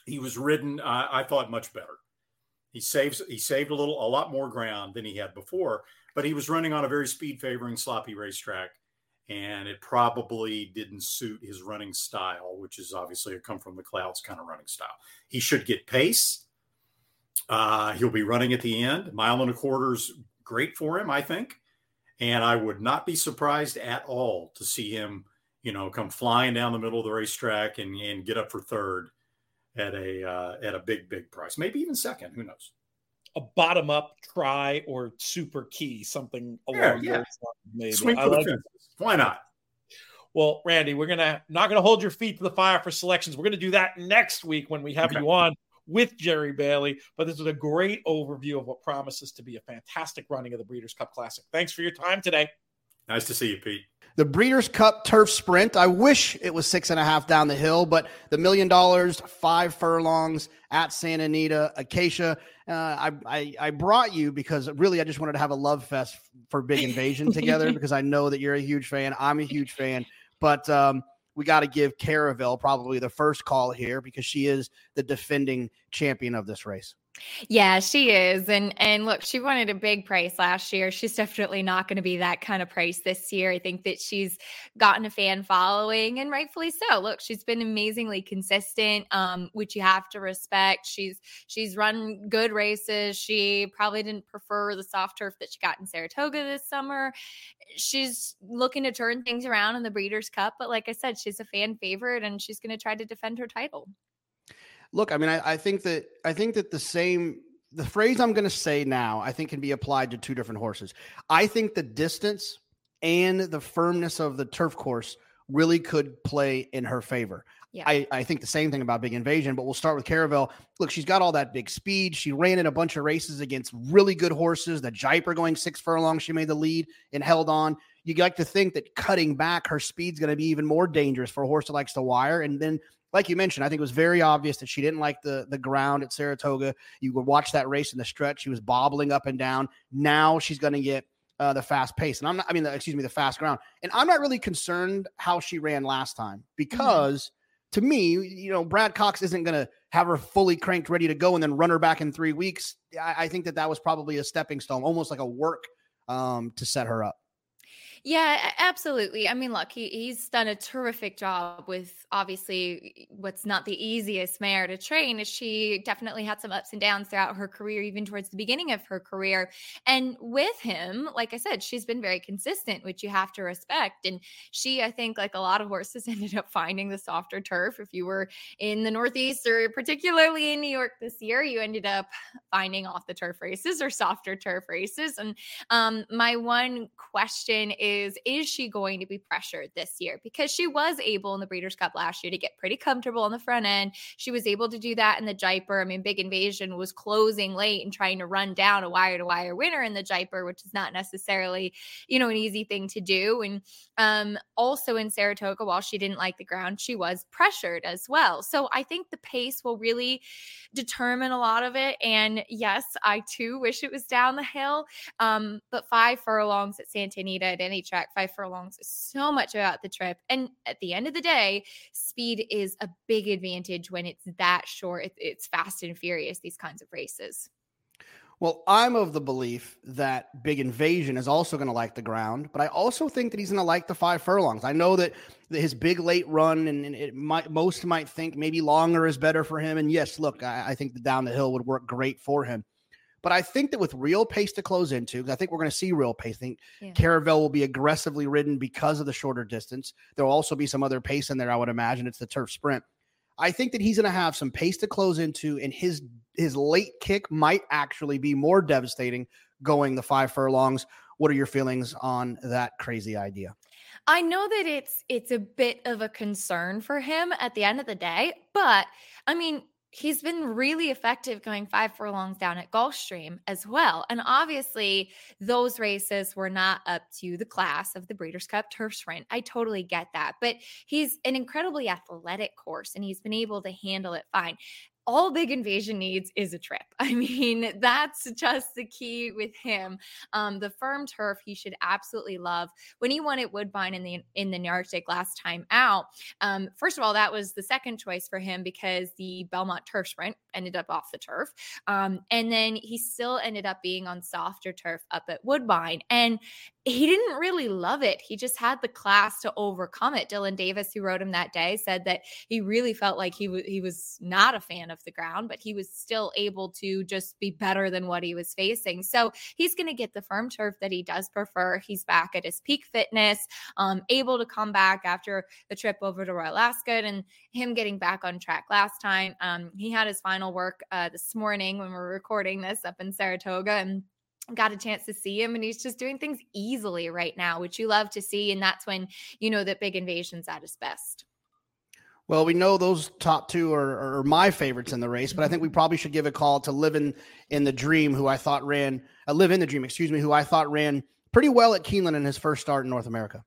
he was ridden, uh, I thought much better. He saves he saved a little a lot more ground than he had before, but he was running on a very speed favoring sloppy racetrack and it probably didn't suit his running style, which is obviously a come from the clouds kind of running style. He should get pace. Uh, he'll be running at the end. Mile and a quarter's great for him, I think. And I would not be surprised at all to see him, you know, come flying down the middle of the racetrack and, and get up for third at a uh, at a big big price, maybe even second. Who knows? A bottom up try or super key, something along yeah, yeah. those lines. Maybe. Swing I the like. Why not? Well, Randy, we're gonna not gonna hold your feet to the fire for selections. We're gonna do that next week when we have Okay. you on with Jerry Bailey. But this was a great overview of what promises to be a fantastic running of the Breeders' Cup Classic. Thanks for your time today. Nice to see you, Pete. The Breeders' Cup Turf Sprint. I wish it was six and a half down the hill, but the million dollars, five furlongs at Santa Anita, Acacia. Uh, I, I I brought you because really I just wanted to have a love fest for Big Invasion together because I know that you're a huge fan. I'm a huge fan, but um, we got to give Caravel probably the first call here because she is the defending champion of this race. Yeah, she is. And and look, she wanted a big price last year. She's definitely not going to be that kind of price this year. I think that she's gotten a fan following and rightfully so. Look, she's been amazingly consistent, um, which you have to respect. She's she's run good races. She probably didn't prefer the soft turf that she got in Saratoga this summer. She's looking to turn things around in the Breeders' Cup, but like I said, she's a fan favorite and she's going to try to defend her title. Look, I mean, I, I think that I think that the same the phrase I'm going to say now, I think can be applied to two different horses. I think the distance and the firmness of the turf course really could play in her favor. Yeah. I, I think the same thing about Big Invasion, but we'll start with Caravel. Look, she's got all that big speed. She ran in a bunch of races against really good horses. The Jaipur going six furlongs, she made the lead and held on. You like to think that cutting back her speed's going to be even more dangerous for a horse that likes to wire. And then, like you mentioned, I think it was very obvious that she didn't like the the ground at Saratoga. You would watch that race in the stretch; she was bobbling up and down. Now she's going to get uh, the fast pace, and I'm not. I mean, the, excuse me, the fast ground. And I'm not really concerned how she ran last time because to me, you know, Brad Cox isn't going to have her fully cranked, ready to go, and then run her back in three weeks. I, I think that that was probably a stepping stone, almost like a work um, to set her up. Yeah, absolutely. I mean, look, he, he's done a terrific job with obviously what's not the easiest mare to train. She definitely had some ups and downs throughout her career, even towards the beginning of her career. And with him, like I said, she's been very consistent, which you have to respect. And she, I think, like a lot of horses, ended up finding the softer turf. If you were in the Northeast or particularly in New York this year, you ended up finding off the turf races or softer turf races. And um, my one question is Is she going to be pressured this year? Because she was able in the Breeders' Cup last year to get pretty comfortable on the front end. She was able to do that in the Jaipur. I mean, Big Invasion was closing late and trying to run down a wire to wire winner in the Jaipur, which is not necessarily, you know, an easy thing to do. And um, also in Saratoga, while she didn't like the ground, she was pressured as well. So I think the pace will really determine a lot of it. And yes, I too wish it was down the hill. Um, but five furlongs at Santa Anita at any track, five furlongs so much about the trip. And at the end of the day, speed is a big advantage when it's that short. It's, it's fast and furious, these kinds of races. Well, I'm of the belief that Big Invasion is also going to like the ground, but I also think that he's going to like the five furlongs. I know that his big late run and, and it might most might think maybe longer is better for him. And yes, look, I, I think the down the hill would work great for him. But I think that with real pace to close into, I think we're going to see real pace. I think Yeah. Caravel will be aggressively ridden because of the shorter distance. There will also be some other pace in there, I would imagine. It's the turf sprint. I think that he's going to have some pace to close into, and his his late kick might actually be more devastating going the five furlongs. What are your feelings on that crazy idea? I know that it's it's a bit of a concern for him at the end of the day, but I mean, he's been really effective going five furlongs down at Gulfstream as well. And obviously, those races were not up to the class of the Breeders' Cup Turf Sprint. I totally get that. But he's an incredibly athletic horse and he's been able to handle it fine all big invasion needs is a trip. I mean, that's just the key with him. Um, the firm turf he should absolutely love. When he won at Woodbine in the in the Arctic last time out, um, first of all, that was the second choice for him because the Belmont Turf Sprint ended up off the turf, um, and then he still ended up being on softer turf up at Woodbine. And he didn't really love it. He just had the class to overcome it. Dylan Davis, who wrote him that day, said that he really felt like he w- he was not a fan of the ground, but he was still able to just be better than what he was facing. So he's going to get the firm turf that he does prefer. He's back at his peak fitness, um, able to come back after the trip over to Royal Ascot and him getting back on track last time. Um, he had his final work uh, this morning when we're recording this up in Saratoga and got a chance to see him and he's just doing things easily right now which you love to see and that's when you know that big invasion's at his best well, we know those top two are, are, my favorites in the race, but I think we probably should give a call to Living in the Dream, who I thought ran, uh, Live in the Dream, excuse me, who I thought ran pretty well at Keeneland in his first start in North America.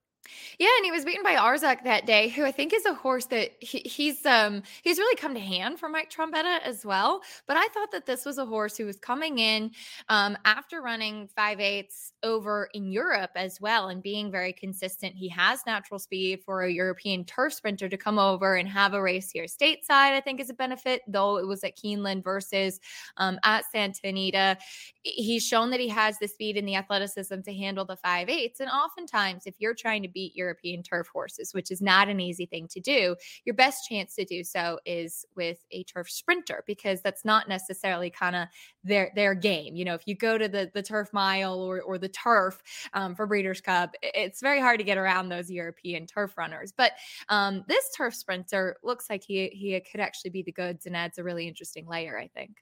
Yeah, and he was beaten by Arzak that day, who I think is a horse that he, he's um he's really come to hand for Mike Trombetta as well. But I thought that this was a horse who was coming in um after running five eights over in Europe as well and being very consistent. He has natural speed for a European turf sprinter to come over and have a race here stateside. I think is a benefit, though it was at Keeneland versus um, at Santa Anita. He's shown that he has the speed and the athleticism to handle the five eights. And oftentimes, if you're trying to beat European turf horses, which is not an easy thing to do, your best chance to do so is with a turf sprinter because that's not necessarily kind of their their game. You know, if you go to the the turf mile or or the turf um, for Breeders' Cup, it's very hard to get around those European turf runners. But um, this turf sprinter looks like he he could actually be the goods and adds a really interesting layer. I think.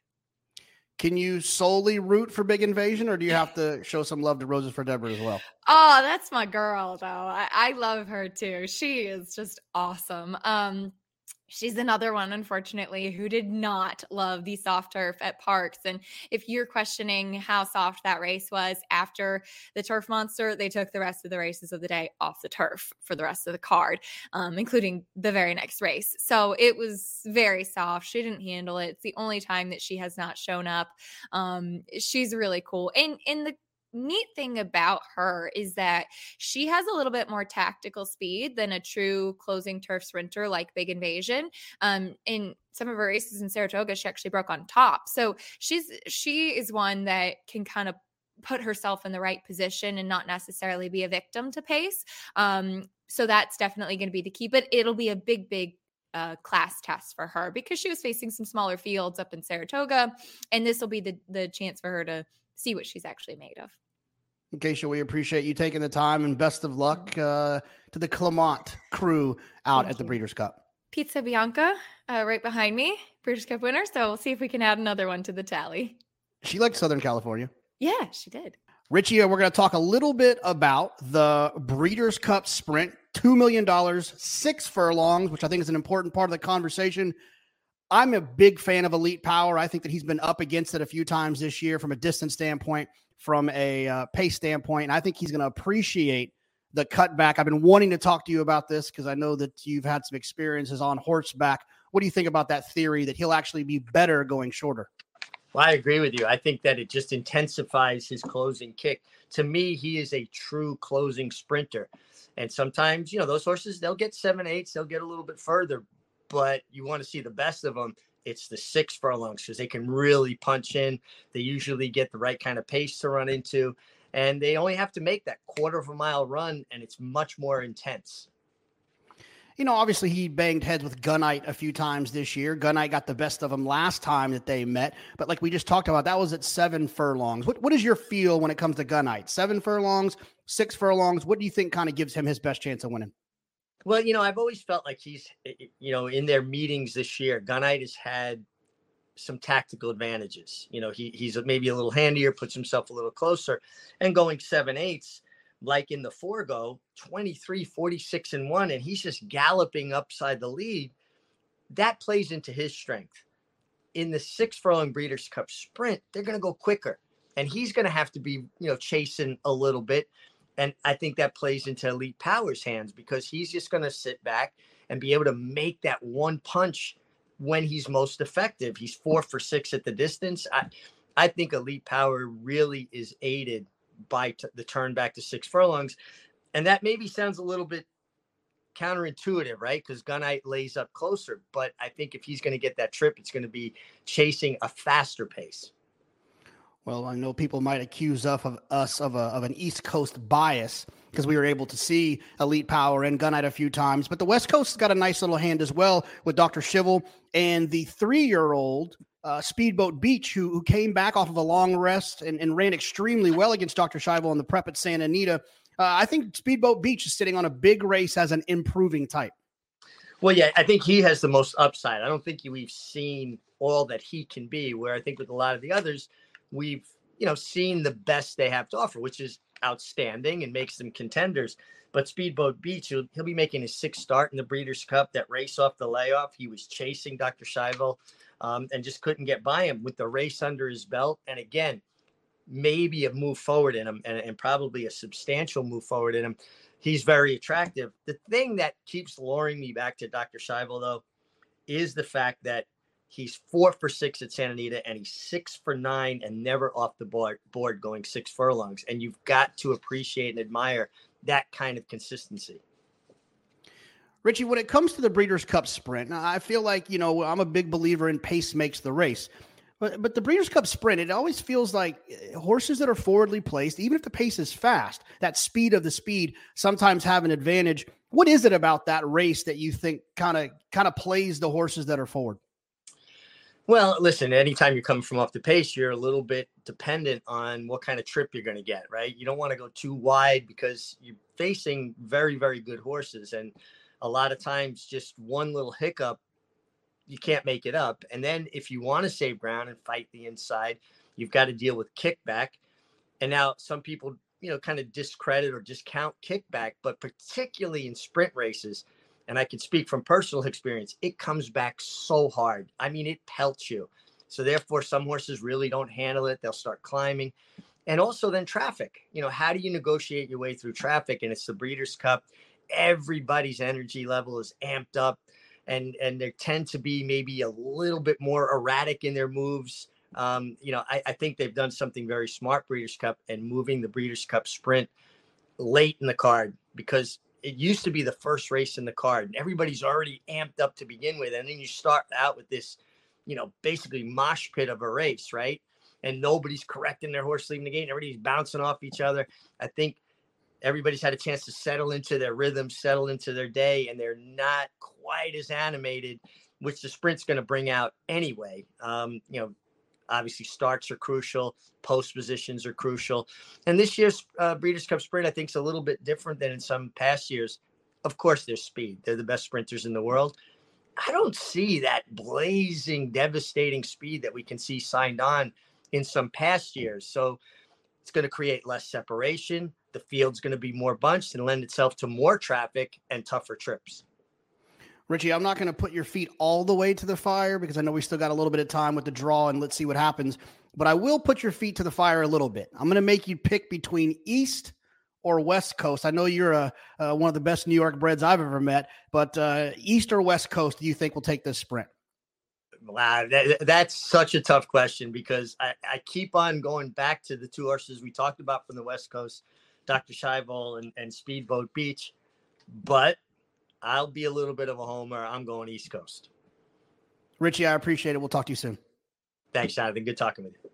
Can you solely root for Big Invasion, or do you have to show some love to Roses for Debra as well? Oh, that's my girl, though. I, I love her too. She is just awesome. Um, She's another one, unfortunately, who did not love the soft turf at Parx. And if you're questioning how soft that race was after the turf monster, they took the rest of the races of the day off the turf for the rest of the card, um, including the very next race. So it was very soft. She didn't handle it. It's the only time that she has not shown up. Um, she's really cool. And in the neat thing about her is that she has a little bit more tactical speed than a true closing turf sprinter like Big Invasion. Um, in some of her races in Saratoga, she actually broke on top. So she's she is one that can kind of put herself in the right position and not necessarily be a victim to pace. Um, so that's definitely going to be the key. But it'll be a big, big uh, class test for her because she was facing some smaller fields up in Saratoga, and this will be the the chance for her to see what she's actually made of. Acacia, we appreciate you taking the time and best of luck uh, to the Clement crew out Thank at the Breeders' Cup. Pizza Bianca, uh, right behind me, Breeders' Cup winner. So we'll see if we can add another one to the tally. She liked Southern California. Yeah, she did. Richie, uh, we're going to talk a little bit about the Breeders' Cup Sprint. $2 million, six furlongs, which I think is an important part of the conversation. I'm a big fan of Elite Power. I think that he's been up against it a few times this year from a distance standpoint from a uh, pace standpoint. And I think he's going to appreciate the cutback. I've been wanting to talk to you about this because I know that you've had some experiences on horseback. What do you think about that theory that he'll actually be better going shorter? Well, I agree with you. I think that it just intensifies his closing kick. To me, he is a true closing sprinter. And sometimes, you know, those horses, they'll get seven, eights, they'll get a little bit further, but you want to see the best of them it's the six furlongs because they can really punch in. They usually get the right kind of pace to run into, and they only have to make that quarter of a mile run, and it's much more intense. You know, obviously he banged heads with Gunite a few times this year. Gunite got the best of him last time that they met, but like we just talked about, that was at seven furlongs. What what is your feel when it comes to Gunite? Seven furlongs, six furlongs. What do you think kind of gives him his best chance of winning? Well, you know, I've always felt like he's, eh, eh, you know, in their meetings this year, Gunite has had some tactical advantages. You know, he he's maybe a little handier, puts himself a little closer, and going seven eighths, like in the forego, 23, 46 and one, and he's just galloping upside the lead. That plays into his strength. in the six furlong Breeders' Cup Sprint, they're going to go quicker, and he's going to have to be you know chasing a little bit. And I think that plays into Elite Power's hands because he's just going to sit back and be able to make that one punch when he's most effective. He's four for six at the distance. I, I think Elite Power really is aided by t- the turn back to six furlongs. And that maybe sounds a little bit counterintuitive, right? Because Gunite lays up closer. But I think if he's going to get that trip, it's going to be chasing a faster pace. Well, I know people might accuse us of, us of, a, of an East Coast bias because we were able to see Elite Power and Gunite a few times, but the West Coast has got a nice little hand as well with Dr. Schivel and the three-year-old uh, Speedboat Beach, who, who came back off of a long rest and, and ran extremely well against Dr. Schivel in the prep at Santa Anita. Uh, I think Speedboat Beach is sitting on a big race as an improving type. Well, yeah, I think he has the most upside. I don't think we've seen all that he can be. Where I think with a lot of the others, we've you know seen the best they have to offer, which is outstanding and makes them contenders. But Speedboat Beach, he'll, he'll be making his sixth start in the Breeders' Cup. That race off the layoff, he was chasing Dr. Schivel um, and just couldn't get by him with the race under his belt. And again, maybe a move forward in him and, and probably a substantial move forward in him. He's very attractive. The thing that keeps luring me back to Dr. Schivel, though, is the fact that he's four for six at Santa Anita and he's six for nine and never off the board, board going six furlongs. And you've got to appreciate and admire that kind of consistency. Richie, when it comes to the Breeders' Cup Sprint, I feel like you know I'm a big believer in pace makes the race. But but the Breeders' Cup Sprint, it always feels like eh, horses that are forwardly placed, even if the pace is fast, that speed of the speed sometimes have an advantage. What is it about that race that you think kind of kind of plays the horses that are forward? Well, listen, anytime you're coming from off the pace, you're a little bit dependent on what kind of trip you're going to get, right? You don't want to go too wide because you're facing very, very good horses. And a lot of times, just one little hiccup you can't make it up. And then if you want to save ground and fight the inside, you've got to deal with kickback. And now some people, you know, kind of discredit or discount kickback, but particularly in sprint races, and I can speak from personal experience, it comes back so hard. I mean, it pelts you. So therefore, some horses really don't handle it. They'll start climbing. And also then traffic. You know, how do you negotiate your way through traffic? And it's the Breeders' Cup. Everybody's energy level is amped up and and they tend to be maybe a little bit more erratic in their moves. Um, you know, I, I, think they've done something very smart, Breeders' Cup, and moving the Breeders' Cup Sprint late in the card because it used to be the first race in the card, and everybody's already amped up to begin with, and then you start out with this, you know, basically mosh pit of a race, right? And nobody's correcting their horse leaving the gate, and everybody's bouncing off each other. I think everybody's had a chance to settle into their rhythm, settle into their day, and they're not quite as animated, which the sprint's going to bring out anyway. Um, you know, obviously starts are crucial, post positions are crucial, and this year's uh, Breeders' Cup Sprint I think is a little bit different than in some past years. Of course, there's speed; they're the best sprinters in the world. I don't see that blazing, devastating speed that we can see signed on in some past years. So it's going to create less separation the field's going to be more bunched and lend itself to more traffic and tougher trips. Richie, I'm not going to put your feet all the way to the fire because I know we still got a little bit of time with the draw and let's see what happens. But I will put your feet to the fire a little bit. I'm going to make you pick between East or West Coast. I know you're a, uh, one of the best New York breds I've ever met, but uh, East or West Coast do you think will take this sprint? Wow, that, that's such a tough question because I, I keep on going back to the two horses we talked about from the West Coast Dr. Schivel and, and Speedboat Beach. But I'll be a little bit of a homer. I'm going East Coast. Richie, I appreciate it. We'll talk to you soon. Thanks, Jonathan. Good talking with you.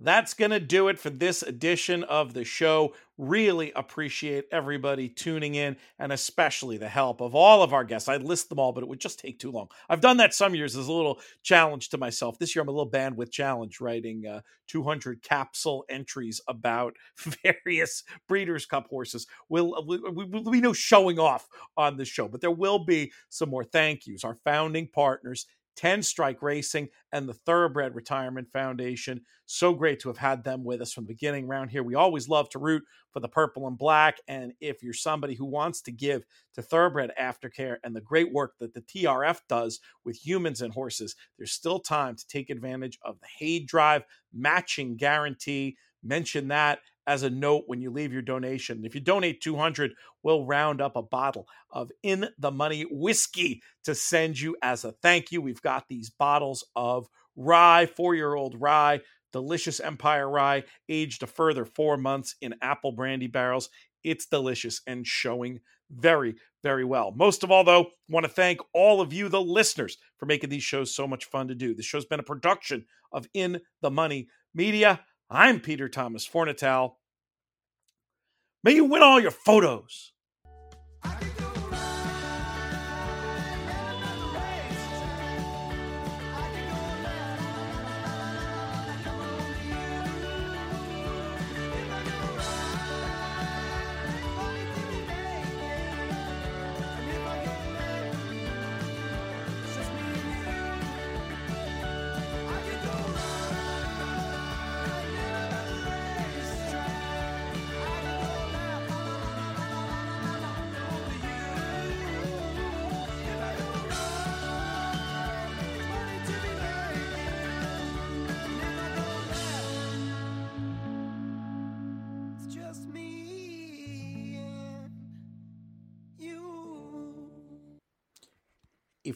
That's going to do it for this edition of the show. Really appreciate everybody tuning in and especially the help of all of our guests. I'd list them all, but it would just take too long. I've done that some years as a little challenge to myself. This year, I'm a little bandwidth challenge, writing uh, 200 capsule entries about various Breeders' Cup horses. We'll, we, we, will be no showing off on the show, but there will be some more thank yous. Our founding partners, 10 Strike Racing, and the Thoroughbred Retirement Foundation. So great to have had them with us from the beginning around here. We always love to root for the purple and black. And if you're somebody who wants to give to Thoroughbred Aftercare and the great work that the TRF does with humans and horses, there's still time to take advantage of the Hay Drive matching guarantee. Mention that as a note when you leave your donation. If you donate 200, we'll round up a bottle of in the money whiskey to send you as a thank you. We've got these bottles of rye, 4-year-old rye, delicious Empire rye, aged a further 4 months in apple brandy barrels. It's delicious and showing very, very well. Most of all, though, want to thank all of you, the listeners, for making these shows so much fun to do. This show's been a production of In the Money Media. I'm Peter Thomas Fornatale. May you win all your photos.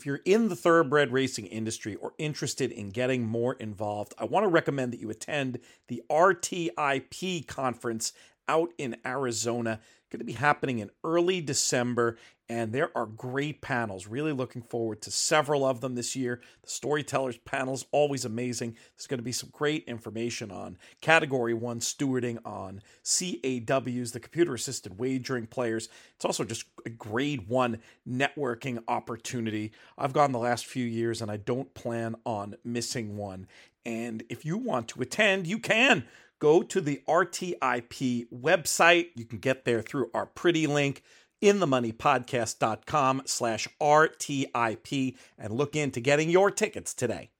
You're in the thoroughbred racing industry or interested in getting more involved, I want to recommend that you attend the RTIP conference out in Arizona. It's Going to be happening in early December, and there are great panels. Really looking forward to several of them this year. The storytellers panels always amazing. There's going to be some great information on Category One stewarding, on CAWs, the computer assisted wagering players. It's also just a Grade One networking opportunity. I've gone the last few years, and I don't plan on missing one. And if you want to attend, you can go to the RTIP website. You can get there through our pretty link in the moneypodcast.com slash RTIP and look into getting your tickets today.